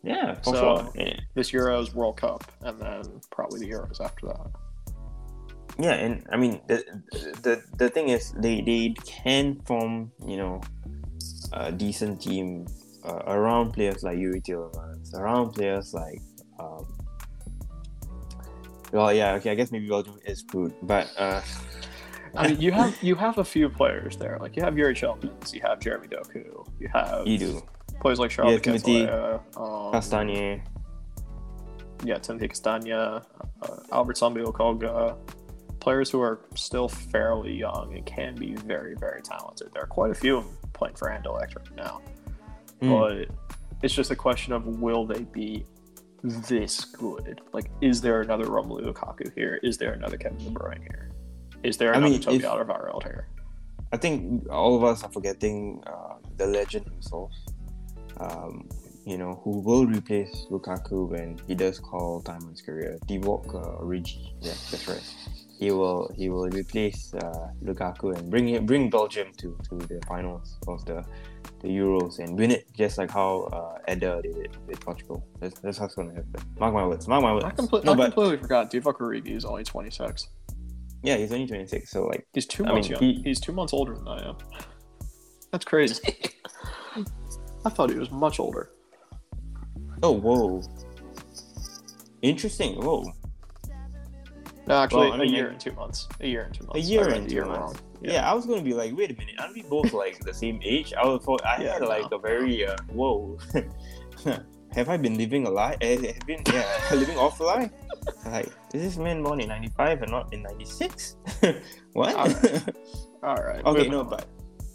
Yeah, for So- sure. Yeah. This Euros, World Cup, and then probably the Euros after that. Yeah, and I mean the the the thing is they they can form you know a decent team uh, around players like Yuri Tielemans, around players like um, well yeah okay I guess maybe Belgium is good, but uh, I mean, you have you have a few players there. Like you have Yuri Tielemans, you have Jeremy Doku, you have you do players like Charles Yeah, Timothy um, Castagne, yeah, Timothy Castagne, uh, Albert Sambi Lokonga, players who are still fairly young and can be very, very talented. There are quite a few of them playing for Anderlecht right now, Hmm. but it's just a question of will they be this good? Like, is there another Romelu Lukaku here? Is there another Kevin De Bruyne here? Is there I another mean, Toby if- Alderweireld here? I think all of us are forgetting uh, the legend himself. Um, you know, who will replace Lukaku when he does call time on his career. Divock uh, Origi. Yeah, that's right. He will he will replace uh, Lukaku and bring bring Belgium to, to the finals of the the Euros and win it just like how uh, Eder did it with Portugal. That's, that's how it's gonna happen. Mark my words. Mark my words. I, comple- no, I but completely forgot. Divock Origi is only 26. yeah, he's only twenty six. So like, He's two I months mean, young. he- He's two months older than I am. That's crazy. *laughs* I thought he was much older. oh whoa, interesting. Whoa. No, actually, Well, I mean, a year and two months. A year and two months. A year and two year months. wrong. Yeah. I was gonna be like, wait a minute, aren't we both like the same age? I was, I Yeah, had like no. a very uh, whoa. *laughs* Have I been living a lie? Eh, Have been yeah, *laughs* living off a lie? Like, is this man born in '95 and not in '96? *laughs* what? Alright. All right. okay, no, on. but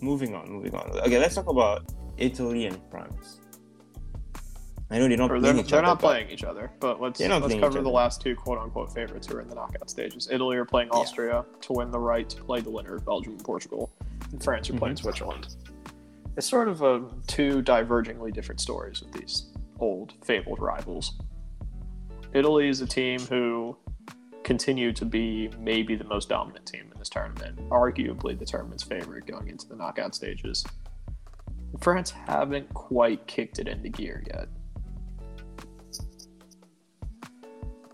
moving on, moving on. Okay, let's talk about Italy and France. I know they're not Or playing they're, each they're other. not but- playing each other, but let's let's cover the last two quote unquote favorites who are in the knockout stages. Italy are playing Yeah. Austria to win the right to play the winner of Belgium and Portugal, and France are playing Mhm. Switzerland. It's sort of a, two divergingly different stories with these old fabled rivals. Italy is a team who continue to be maybe the most dominant team in this tournament, arguably the tournament's favorite going into the knockout stages. France haven't quite kicked it into gear yet.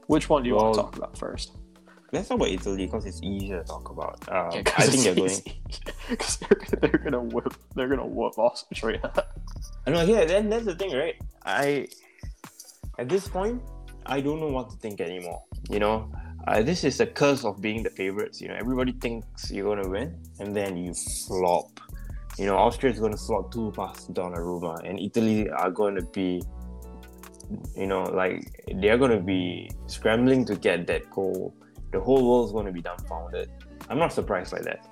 Which one do you want to talk about first? Let's talk about Italy because it's easier to talk about. Um, Yeah, I think they're going. because *laughs* they're, gonna- they're gonna whip they're gonna whoop Austria. I know. Yeah, then that's the thing, right? I at this point, I don't know what to think anymore. You know, uh, this is the curse of being the favorites. You know, everybody thinks you're gonna win, and then you flop. You know, Austria is gonna flop two past Donnarumma, and Italy are going to be, you know, like they're gonna be scrambling to get that goal. The whole world's gonna be dumbfounded. I'm not surprised by that.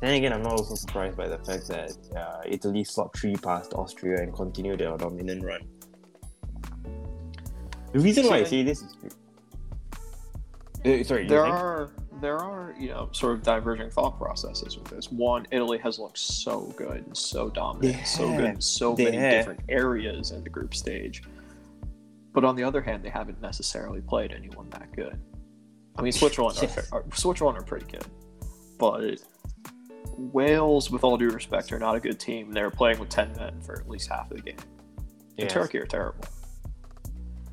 Then again, I'm not also surprised by the fact that uh, Italy slot three past Austria and continue their dominant run. The reason why I So- say this is. Uh, sorry, there are there are you know sort of diverging thought processes with this. One, Italy has looked so good, and so dominant, so good in so many have. different areas in the group stage. But on the other hand, they haven't necessarily played anyone that good. I mean, Switzerland are, *laughs* Yes. are Switzerland are pretty good, but Wales, with all due respect, are not a good team. They're playing with ten men for at least half of the game. And Turkey are terrible.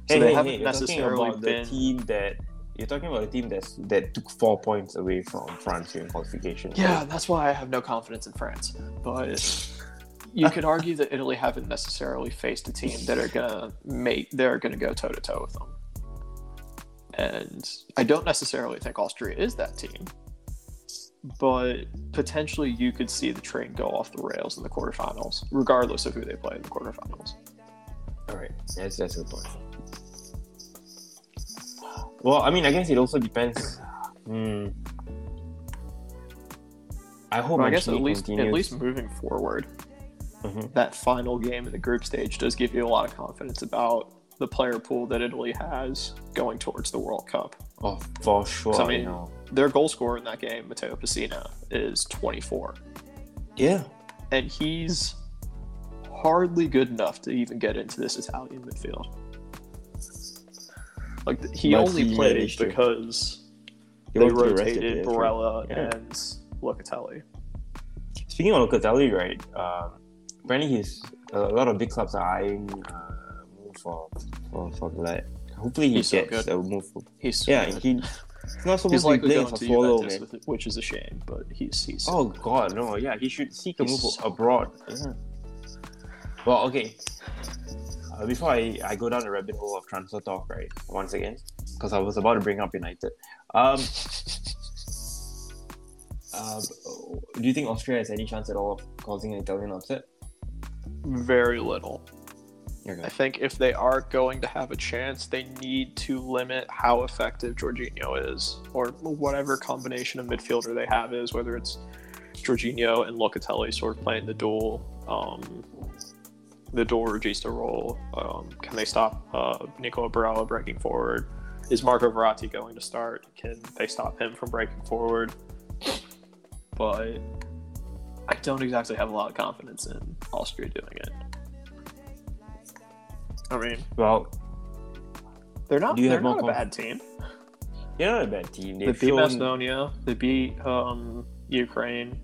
Hey, So they hey, haven't hey, necessarily about been- the team that you're talking about a team that's that took four points away from France during qualification. Yeah, that's why I have no confidence in France. But *laughs* you could argue that Italy haven't necessarily faced a team that are gonna make they're gonna go toe to toe with them. And I don't necessarily think Austria is that team. But potentially you could see the train go off the rails in the quarterfinals, regardless of who they play in the quarterfinals. All right, that's that's a good point. Well, I mean, I guess it also depends. Hmm. I hope. But I guess at least continues. at least moving forward, Mhm. that final game in the group stage does give you a lot of confidence about the player pool that Italy has going towards the World Cup. Oh, for sure. So, I mean- you know. Their goal scorer in that game, Matteo Pessina, is 24. Yeah. And he's hardly good enough to even get into this Italian midfield. Like he But only he played because He they went to the rest of rotated. Barella Yeah. and Locatelli. Speaking of Locatelli, right? Um, apparently, he's a lot of big clubs are eyeing uh, move for for for the lad. Hopefully, he He's gets good. a move. For, He's yeah, good. he, he's not supposed he's to be playing for Sassuolo, man. with- which is a shame. But he's he's Oh God, no! Yeah, he should seek a move so abroad. Yeah. Well, okay. Uh, before I, I go down the rabbit hole of transfer talk, right? Once again, because I was about to bring up United. Um, *laughs* uh, do you think Austria has any chance at all of causing an Italian upset? Very little. I think if they are going to have a chance, they need to limit how effective Jorginho is, or whatever combination of midfielder they have is, whether it's Jorginho and Locatelli sort of playing the dual, um, the dual regista role. Um, can they stop uh, Nicola Barella breaking forward? Is Marco Verratti going to start? Can they stop him from breaking forward? But I don't exactly have a lot of confidence in Austria doing it. I mean, Well, they're not. Do you They're have not a bad team. they're not a bad team. They They've beat shown, Macedonia. They beat um, Ukraine.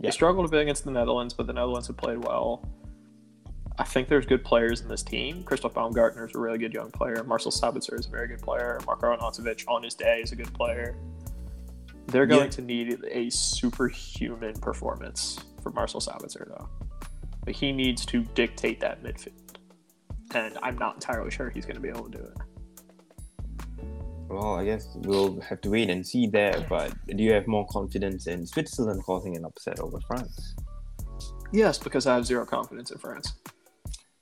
They struggled a bit against the Netherlands, but the Netherlands have played well. I think there's good players in this team. Christoph Baumgartner is a really good young player. Marcel Sabitzer is a very good player. Marko Arnautovic on his day is a good player. They're going Yeah. to need a superhuman performance from Marcel Sabitzer, though. But he needs to dictate that midfield. And I'm not entirely sure he's going to be able to do it. Well, I guess we'll have to wait and see there. But do you have more confidence in Switzerland causing an upset over France? Yes, because I have zero confidence in France.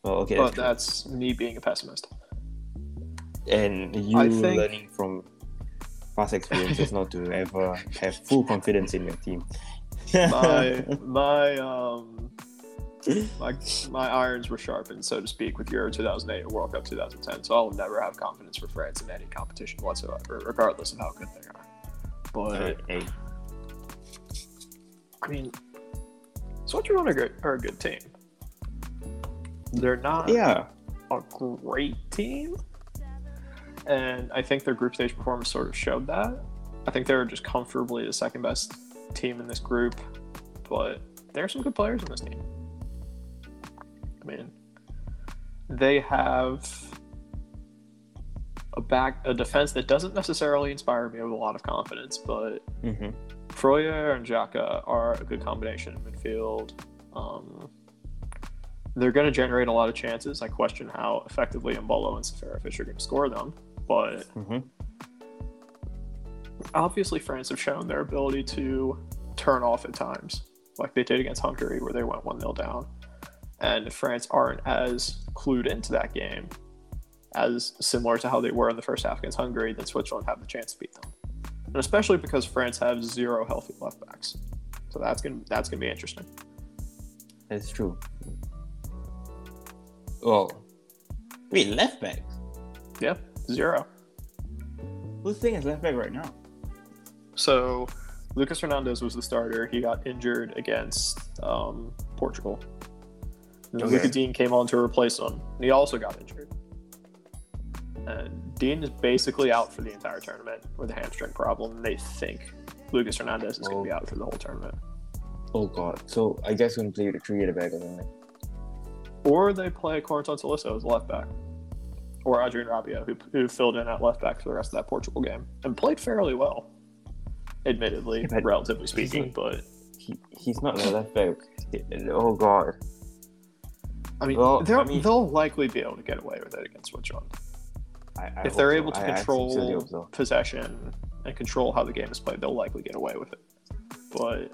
Well, okay, but that's that's me being a pessimist. and you I think- learning from past experiences not to ever have full confidence in your team. My *laughs* my um my my irons were sharpened, so to speak, with Euro 2008 and World Cup 2010. So I'll never have confidence for France in any competition whatsoever, regardless of how good they are. But Hey, I mean, Switzerland are good, are a good team. They're not yeah, a great team. And I think their group stage performance sort of showed that. I think they're just comfortably the second best team in this group, but there are some good players in this team. I mean, they have a back a defense that doesn't necessarily inspire me with a lot of confidence, but hmm Freuler and Xhaka are a good combination in midfield. Um, they're going to generate a lot of chances. I question how effectively Embolo and Seferovic are going to score them, but hmm obviously France have shown their ability to turn off at times, like they did against Hungary, where they went 1 0 down. And if France aren't as clued into that game, as similar to how they were in the first half against Hungary, then Switzerland have the chance to beat them. And especially because France have zero healthy left backs. So that's gonna that's gonna be interesting. that's true. Well, wait, left back. Yeah, zero. Who's playing as left back right now? So Lucas Hernandez was the starter. He got injured against um, Portugal. And Okay. Luca Digne came on to replace him. And he also got injured. And Digne is basically out for the entire tournament with a hamstring problem. They think Lucas Hernandez is going Oh. to be out for the whole tournament. Oh god. So I guess we're gonna play with a three at the back or something. Or they play Corentin Tolisso as a left back. Or Adrien Rabiot, who, who filled in at left back for the rest of that Portugal game and played fairly well, admittedly, Yeah, relatively speaking. But He, he's not a left back. Oh god. I mean, Well, they'll, I mean- they'll likely be able to get away with it against Switzerland. I, I if they're so. able to I sincerely control so. possession and control how the game is played, they'll likely get away with it. But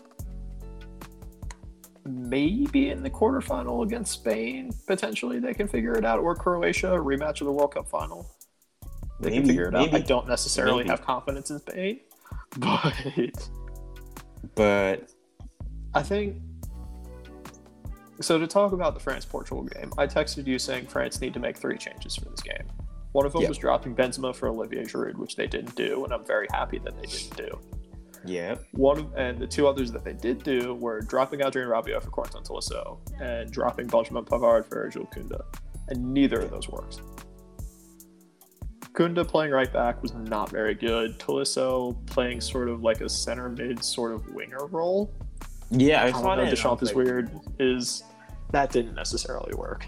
maybe in the quarterfinal against Spain, potentially they can figure it out, or Croatia, a rematch of the World Cup final. They can figure it out. I don't necessarily Maybe. have confidence in Spain, *laughs* but But I think. So to talk about the France Portugal game, I texted you saying France need to make three changes for this game. One of them Yeah. was dropping Benzema for Olivier Giroud, which they didn't do, and I'm very happy that they didn't do. Yeah. One and the two others that they did do were dropping Adrien Rabiot for Corentin Tolisso and dropping Benjamin Pavard for Jules Kounde, and neither of those worked. Kounde playing right back was not very good. Tolisso playing sort of like a center mid sort of winger role. Yeah, I I don't know. Deschamps is like, weird. Is that didn't necessarily work?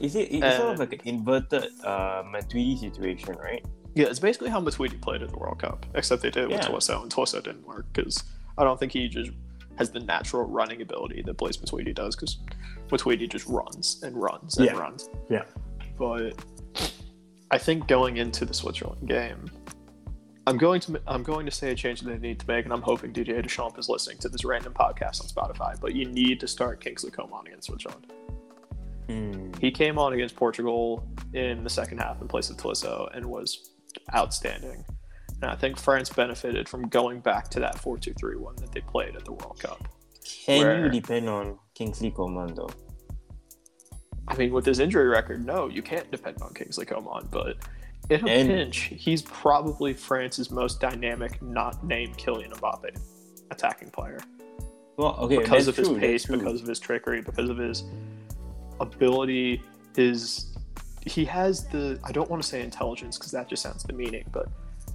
Is it? It's sort of like an inverted uh, Matuidi situation, right? Yeah, it's basically how Matuidi played at the World Cup, except they did it with Yeah. Tolisso, and Tolisso didn't work because I don't think he just has the natural running ability that Blaise Matuidi does because Matuidi just runs and runs and Yeah. runs. Yeah. But I think going into the Switzerland game, I'm going to I'm going to say a change that they need to make, and I'm hoping DJ Deschamps is listening to this random podcast on Spotify. But you need to start Kingsley Coman against Switzerland. Hmm. He came on against Portugal in the second half in place of Tolisso and was outstanding. And I think France benefited from going back to that 4 2 3 1 that they played at the World Cup. Can Where- you depend on Kingsley Coman though? I mean, with his injury record, no, you can't depend on Kingsley Coman, but in a And- pinch, he's probably France's most dynamic, not named Kylian Mbappe attacking player. Well, okay, because of his true, pace, because of his trickery, because of his ability, his he has the I don't want to say intelligence because that just sounds demeaning, but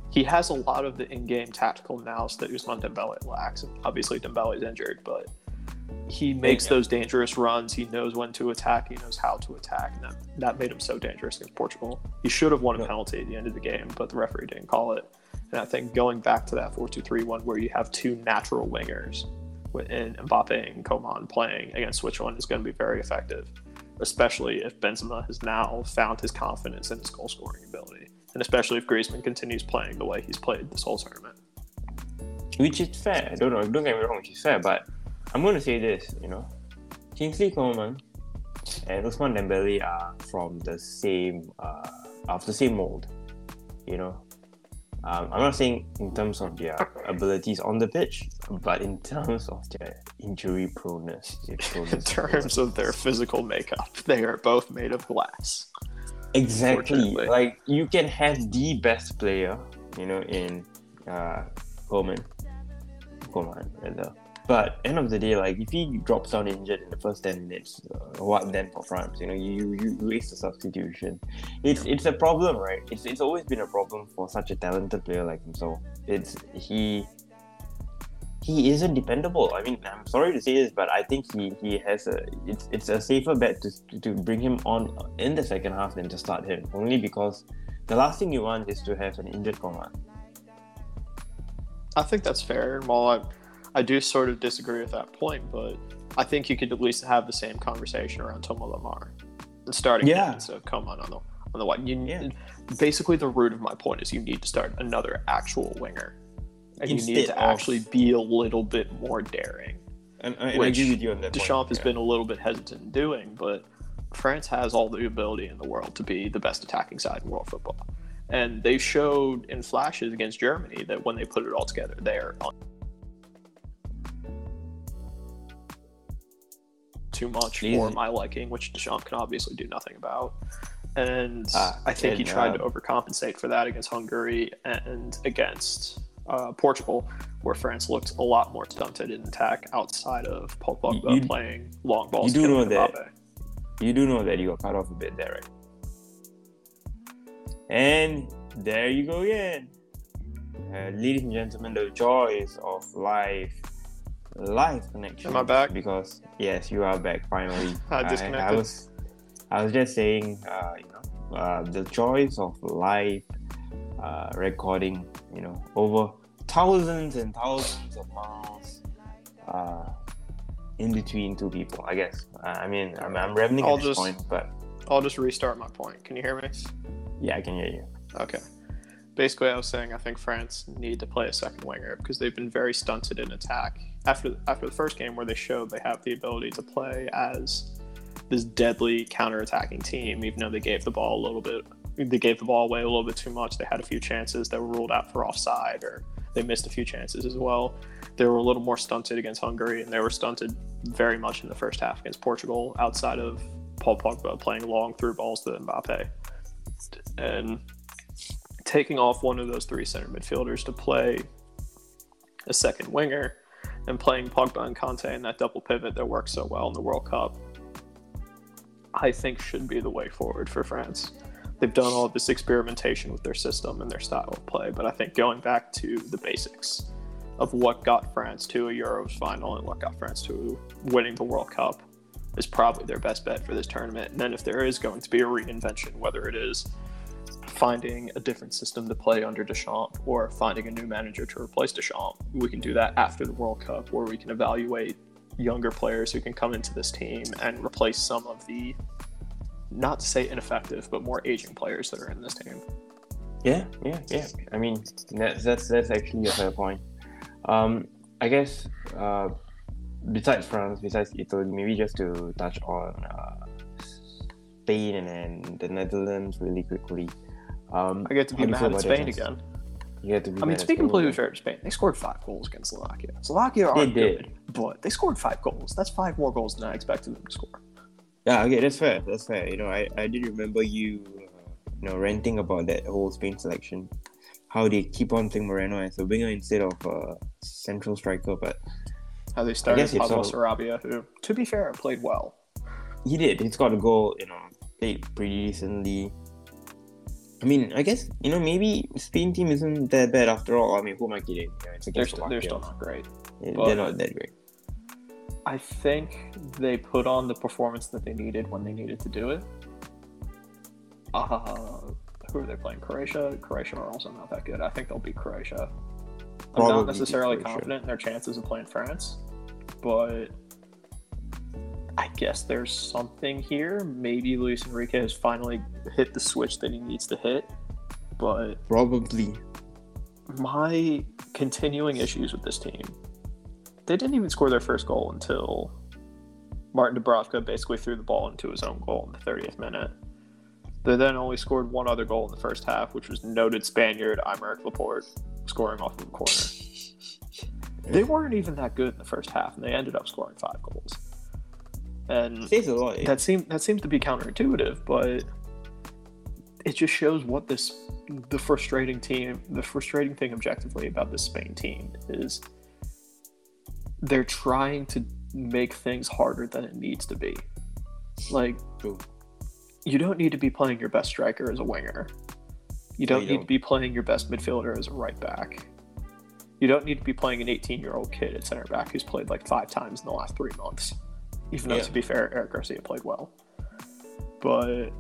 he has a lot of the in-game tactical nous that Ousmane Dembele lacks. And obviously, Dembele is injured, but he makes Yeah. those dangerous runs. He knows when to attack. He knows how to attack, and that, that made him so dangerous against Portugal. He should have won a penalty at the end of the game, but the referee didn't call it. And I think going back to that 4-2-3-1 where you have two natural wingers in Mbappe and Coman playing against Switzerland is going to be very effective, especially if Benzema has now found his confidence in his goal scoring ability, and especially if Griezmann continues playing the way he's played this whole tournament. which is fair. Don't know, don't get me wrong, which is fair. But I'm going to say this, you know, Kingsley Coman and Ousmane Dembele are from the same, uh, of the same mold. You know, um, I'm not saying in terms of their abilities on the pitch, but in terms of their injury proneness. their *laughs* proneness In terms of their physical makeup, they are both made of glass. Exactly. Like you can have the best player, you know, in uh Coleman. Coleman, rather. But end of the day, like if he drops down injured in the first ten minutes, uh, what then for France? You know, you you waste the substitution. It's it's a problem, right? It's it's always been a problem for such a talented player like himself. It's he he isn't dependable. I mean, I'm sorry to say this, but I think he, he has a it's it's a safer bet to, to bring him on in the second half than to start him. Only because the last thing you want is to have an injured Coman. I think that's fair. While I, do sort of disagree with that point, but I think you could at least have the same conversation around Tomo Lemar, and starting Yeah. instead of Coman on the on the one. You, Yeah. Basically, the root of my point is you need to start another actual winger, and you need to of- actually be a little bit more daring. And, and I agree with you on that. Deschamps point. has Yeah. been a little bit hesitant in doing, but France has all the ability in the world to be the best attacking side in world football. And they showed in flashes against Germany that when they put it all together, they're on too much for my liking, which Deschamps can obviously do nothing about. And Ah, I think he tried uh, to overcompensate for that against Hungary and against uh, Portugal, where France looked a lot more stunted in attack outside of Paul Pogba You- playing long balls. you do know that- Mbappe. You do know that you got cut off a bit there, right? And there you go again. Uh, ladies and gentlemen, the joys of live live connection. Am I back? Because yes, you are back finally. *laughs* I I, disconnected. was I was just saying, uh, you know, uh, the choice of live uh, recording. You know, over thousands and thousands of miles. Uh, in between two people, I guess. I mean, I'm, I'm rambling I'll at this point, but I'll just restart my point. Can you hear me? yeah, I can hear you. Okay. Basically, I was saying I think France need to play a second winger because they've been very stunted in attack. After after the first game, where they showed they have the ability to play as this deadly counter-attacking team, even though they gave the ball a little bit, they gave the ball away a little bit too much. They had a few chances that were ruled out for offside, or they missed a few chances as well. They were a little more stunted against Hungary, and they were stunted very much in the first half against Portugal, outside of Paul Pogba playing long through balls to Mbappe. And taking off one of those three center midfielders to play a second winger and playing Pogba and Kante in that double pivot that works so well in the World Cup, I think should be the way forward for France. They've done all this experimentation with their system and their style of play, but I think going back to the basics of what got France to a Euros final and what got France to winning the World Cup is probably their best bet for this tournament. And then if there is going to be a reinvention, whether it is finding a different system to play under Deschamps or finding a new manager to replace Deschamps, we can do that after the World Cup, where we can evaluate younger players who can come into this team and replace some of the, not to say ineffective, but more aging players that are in this team. Yeah, yeah, yeah. I mean, that's that's, that's actually a fair point. Um, I guess uh, besides France, besides Italy, maybe just to touch on uh, Spain and then the Netherlands really quickly. Um, I get to be mad at Spain again. You get to be I mean, to be completely fair to Spain, they scored five goals against Slovakia. Slovakia are good, but they scored five goals. That's five more goals than I expected them to score. Yeah, okay, that's fair. That's fair. You know, I, I did remember you, uh, you know, ranting about that whole Spain selection, how they keep on playing Moreno as a winger instead of a central striker, but how they started Pablo all... Sarabia, who, to be fair, played well. He did. He's got a goal. You know, played pretty decently. I mean, I guess you know maybe Spain team isn't that bad after all. I mean, who am I kidding? Yeah, they're, st- they're still not great. Yeah, they're not that great. I think they put on the performance that they needed when they needed to do it. Uh, who are they playing? Croatia. Croatia are also not that good. I think they'll beat Croatia. I'm not necessarily confident in their chances of playing France, but I guess there's something here. Maybe Luis Enrique has finally hit the switch that he needs to hit, but probably my continuing issues with this team. They didn't even score their first goal until Martin Dubravka basically threw the ball into his own goal in the 30th minute. They then only scored one other goal in the first half, which was noted Spaniard Aymeric Laporte scoring off of the corner. They weren't even that good in the first half, and they ended up scoring five goals. And that seems that seems to be counterintuitive, but it just shows what this the frustrating team the frustrating thing objectively about this Spain team is they're trying to make things harder than it needs to be. Like you don't need to be playing your best striker as a winger. You don't no, you need don't. to be playing your best midfielder as a right back. You don't need to be playing an 18 year old kid at center back who's played like five times in the last three months. Even though, yeah. to be fair, Eric Garcia played well. But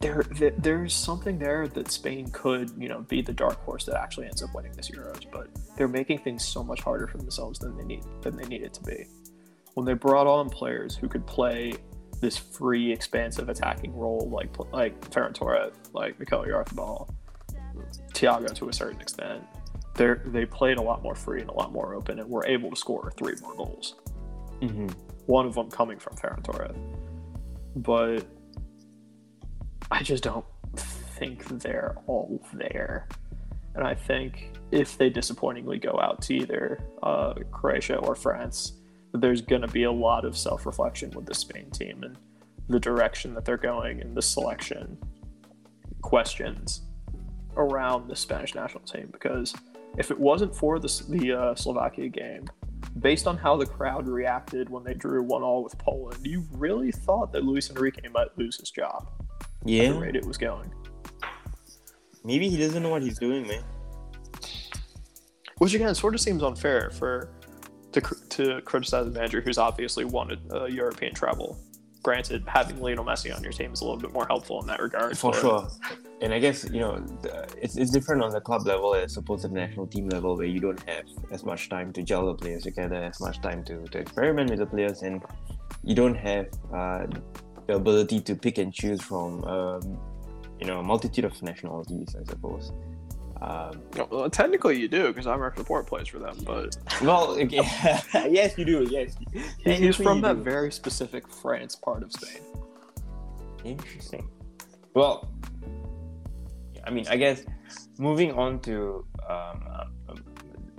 there, there's something there that Spain could, you know, be the dark horse that actually ends up winning this Euros. But they're making things so much harder for themselves than they need than they need it to be. When they brought on players who could play this free, expansive attacking role, like like Ferran Torres, like Mikel Oyarzabal, Thiago to a certain extent. They they played a lot more free and a lot more open, and were able to score three more goals. Mm-hmm. One of them coming from Ferran Torres, but I just don't think they're all there. And I think if they disappointingly go out to either uh, Croatia or France, there's going to be a lot of self reflection with the Spain team and the direction that they're going and the selection questions around the Spanish national team. Because if it wasn't for the, the uh, Slovakia game, based on how the crowd reacted when they drew one all with Poland, you really thought that Luis Enrique might lose his job. Yeah. the rate it was going. Maybe he doesn't know what he's doing, man. Which again sort of seems unfair for to, to criticize a manager who's obviously wanted uh, European travel. Granted, having Lionel Messi on your team is a little bit more helpful in that regard. For sure. And I guess, you know, it's, it's different on the club level as opposed to the national team level where you don't have as much time to gel the players together, as much time to, to experiment with the players, and you don't have uh, the ability to pick and choose from, um, you know, a multitude of nationalities, I suppose. Um, well, technically, you do because Aymeric Laporte plays for them. But well, *laughs* okay. *laughs* yes, you do. Yes, he's from that do. very specific France part of Spain. Interesting. Well, I mean, I guess moving on to um, uh,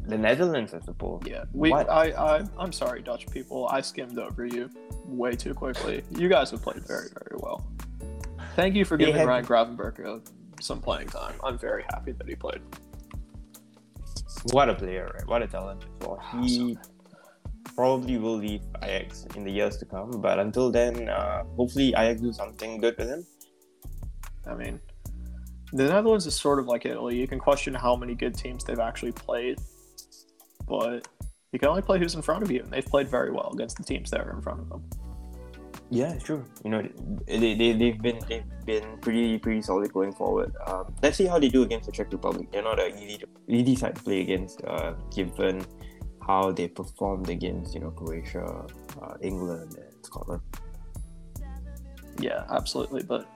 the Netherlands, I suppose. Yeah, we. What? I, I. I'm sorry, Dutch people. I skimmed over you way too quickly. You guys have played very, very well. Thank you for giving Ryan Gravenberch some playing time. I'm very happy that he played. what a player, right? What a talent well. He probably will leave Ajax in the years to come, but until then, uh, hopefully Ajax do something good with him. I mean, the Netherlands is sort of like Italy. You can question how many good teams they've actually played, but you can only play who's in front of you, and they've played very well against the teams that are in front of them. Yeah, true. You know, they, they, they've been they've been pretty pretty solid going forward. Um, let's see how they do against the Czech Republic. They're not an easy easy side to play against, uh, given how they performed against you know Croatia, uh, England, and Scotland. Yeah, absolutely. But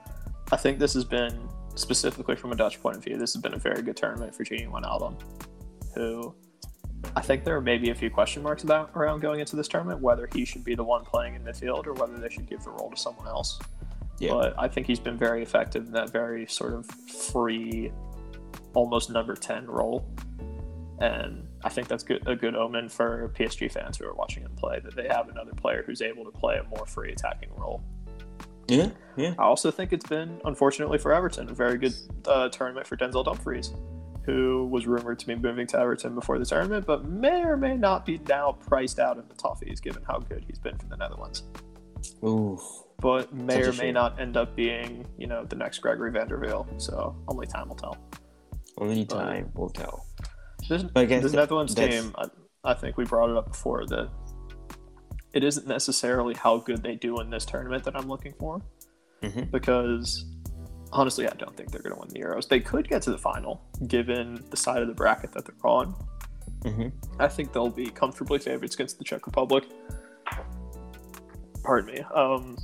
I think this has been specifically from a Dutch point of view. This has been a very good tournament for Gini Wijnaldum, who I think there are maybe a few question marks about around going into this tournament, whether he should be the one playing in midfield or whether they should give the role to someone else. Yeah. But I think he's been very effective in that very sort of free, almost number 10 role. And I think that's good, a good omen for PSG fans who are watching him play that they have another player who's able to play a more free attacking role. Yeah, yeah. I also think it's been, unfortunately for Everton, a very good uh, tournament for Denzel Dumfries who was rumored to be moving to Everton before the tournament, but may or may not be now priced out of the toffees given how good he's been for the Netherlands. Ooh. But may or may not end up being, you know, the next Gregory van der Wiel. So only time will tell. Only time but will tell. This, this Netherlands team, I, I think we brought it up before that it isn't necessarily how good they do in this tournament that I'm looking for. Mm-hmm. Because honestly, I don't think they're going to win the Euros. They could get to the final, given the side of the bracket that they're on. Mm-hmm. I think they'll be comfortably favorites against the Czech Republic. Pardon me. Um,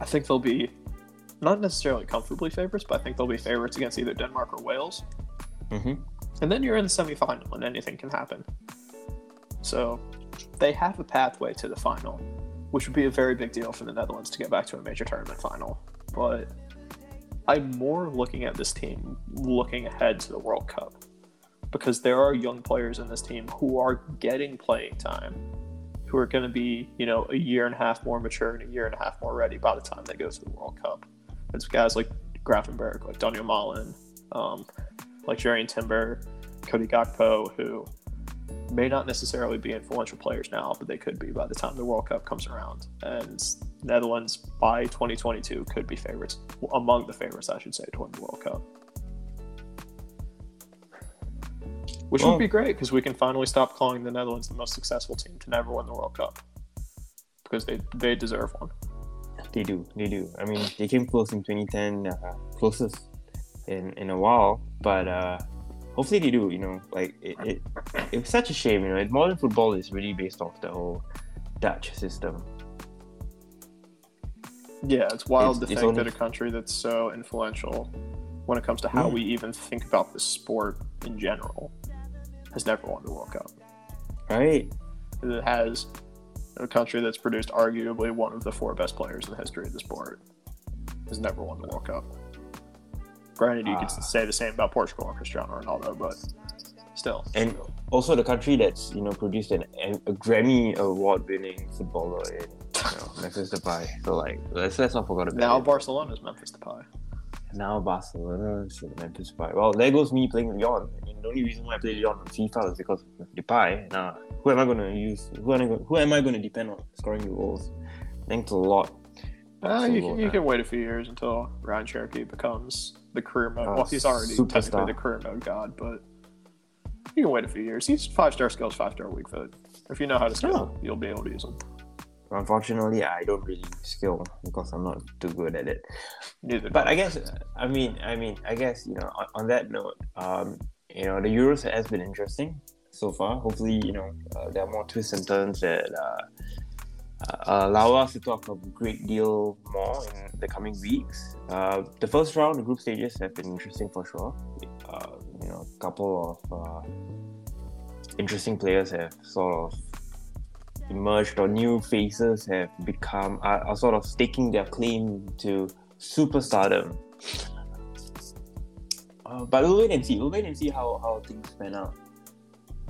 I think they'll be not necessarily comfortably favorites, but I think they'll be favorites against either Denmark or Wales. Mm-hmm. And then you're in the semifinal, and anything can happen. So they have a pathway to the final, which would be a very big deal for the Netherlands to get back to a major tournament final. But I'm more looking at this team looking ahead to the World Cup because there are young players in this team who are getting playing time, who are going to be, you know, a year and a half more mature and a year and a half more ready by the time they go to the World Cup. It's guys like Gravenberch, like Donyell Malen, um, like Jurrien Timber, Cody Gakpo, who may not necessarily be influential players now, but they could be by the time the World Cup comes around. And Netherlands by 2022 could be favorites, among the favorites, I should say, to win the World Cup. Which well, would be great because we can finally stop calling the Netherlands the most successful team to never win the World Cup because they they deserve one. They do, they do. I mean, they came close in 2010, uh, closest in in a while, but uh, hopefully they do. You know, like it, it, it's such a shame. You know, modern football is really based off the whole Dutch system. Yeah, it's wild it's, to it's think only... that a country that's so influential when it comes to how we even think about the sport in general has never won the World Cup. Right. It has a country that's produced arguably one of the four best players in the history of the sport has never won the World Cup. Granted, you uh, could ah. say the same about Portugal and Cristiano Ronaldo, but still. And also the country that's you know produced an, a Grammy award-winning footballer in you know, *laughs* Memphis Depay. So like, let's let's not forget about now it. Barcelona's Memphis Depay. Now Barcelona is Memphis Depay. Well, there goes me playing Lyon. I mean, the only reason why I play Lyon on FIFA is because of Depay. Now, who am I going to use? Who am I, who am I going to depend on scoring goals? Thanks a lot. Uh, you, can, you can wait a few years until Rayan Cherki becomes the career mode. Uh, well, he's already superstar. technically the career mode god, but you can wait a few years. He's five star skills, five star weak foot. If you know how to skill, oh. you'll be able to use him. Unfortunately, I don't really skill because I'm not too good at it. Neither but I guess, I mean, I mean, I guess you know. On, on that note, um, you know, the Euros has been interesting so far. Hopefully, you know, uh, there are more twists and turns that uh, uh, allow us to talk a great deal more in the coming weeks. Uh, the first round, the group stages have been interesting for sure. Uh, you know, a couple of uh, interesting players have sort of emerged, or new faces have become are, sort of staking their claim to superstardom. Uh, but we'll wait and see. We'll wait and see how, how things pan out.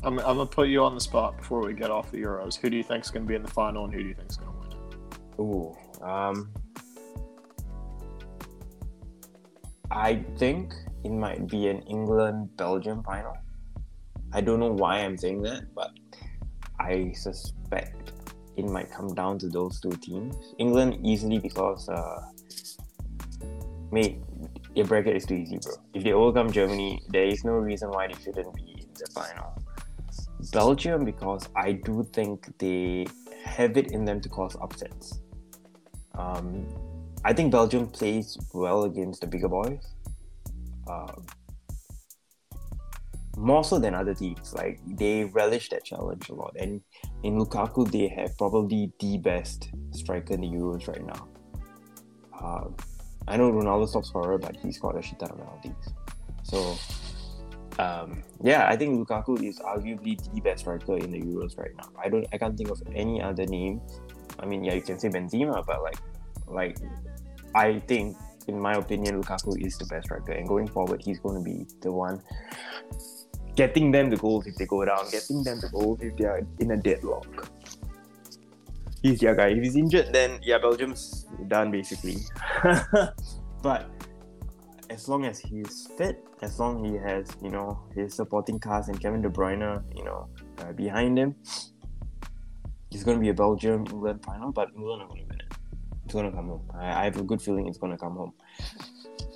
I'm, I'm gonna put you on the spot before we get off the Euros. Who do you think is gonna be in the final, and who do you think is gonna win? Ooh, um, I think it might be an England Belgium final. I don't know why I'm saying that, but I suspect it might come down to those two teams. England easily because uh, mate, your bracket is too easy, bro. If they overcome Germany, there is no reason why they shouldn't be in the final. Belgium because I do think they have it in them to cause upsets. Um, I think Belgium plays well against the bigger boys. Um, more so than other teams. Like they relish that challenge a lot. And in Lukaku, they have probably the best striker in the Euros right now. Um, I know Ronaldo stops scorer, but he's got a shit ton of penalties. So um, yeah, I think Lukaku is arguably the best striker in the Euros right now. I don't, I can't think of any other name. I mean, yeah, you can say Benzema, but like, like, I think, in my opinion, Lukaku is the best striker, and going forward, he's going to be the one getting them the goals if they go down, getting them the goals if they are in a deadlock. He's your guy. If he's injured, then yeah, Belgium's done basically. *laughs* but as long as he's fit, as long he has, you know, his supporting cast and Kevin De Bruyne, you know, uh, behind him, it's going to be a Belgium England final, but England are going to win it. It's going to come home. I, I have a good feeling it's going to come home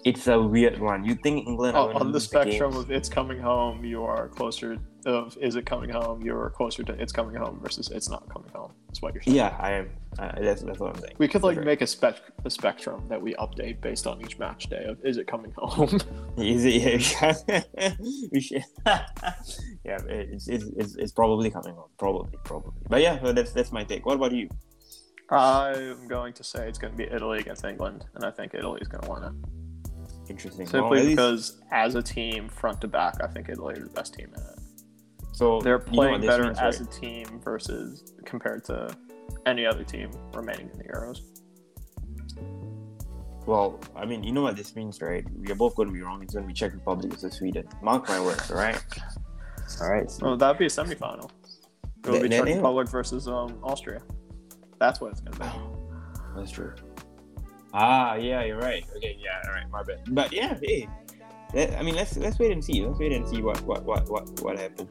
it's a weird one. You think England oh, on the spectrum the of it's coming home, you are closer of is it coming home? You're closer to it's coming home versus it's not coming home. That's what you're saying. Yeah, I am. Uh, that's, that's what I'm saying. We could like make a spec a spectrum that we update based on each match day of is it coming home? *laughs* is it? *laughs* Yeah, *laughs* we should. yeah, it's, it's, it's, it's probably coming home. Probably, probably. But yeah, that's that's my take. What about you? I'm going to say it's going to be Italy against England, and I think Italy is going to win it. Interesting. Simply well, because least... as a team, front to back, I think Italy is the best team in it. So they're playing you know better means, as right? a team versus compared to any other team remaining in the Euros. Well, I mean, you know what this means, right? We are both going to be wrong. It's going to be Czech Republic versus Sweden. Mark my words, all right? All right. So. Well, that'd be a semifinal. It would be Czech Republic versus um, Austria. That's what it's going to be. *sighs* That's true. Ah, yeah, you're right. Okay, yeah, all right, my bad. But yeah, hey, I mean, let's let's wait and see. Let's wait and see what what what what what happens.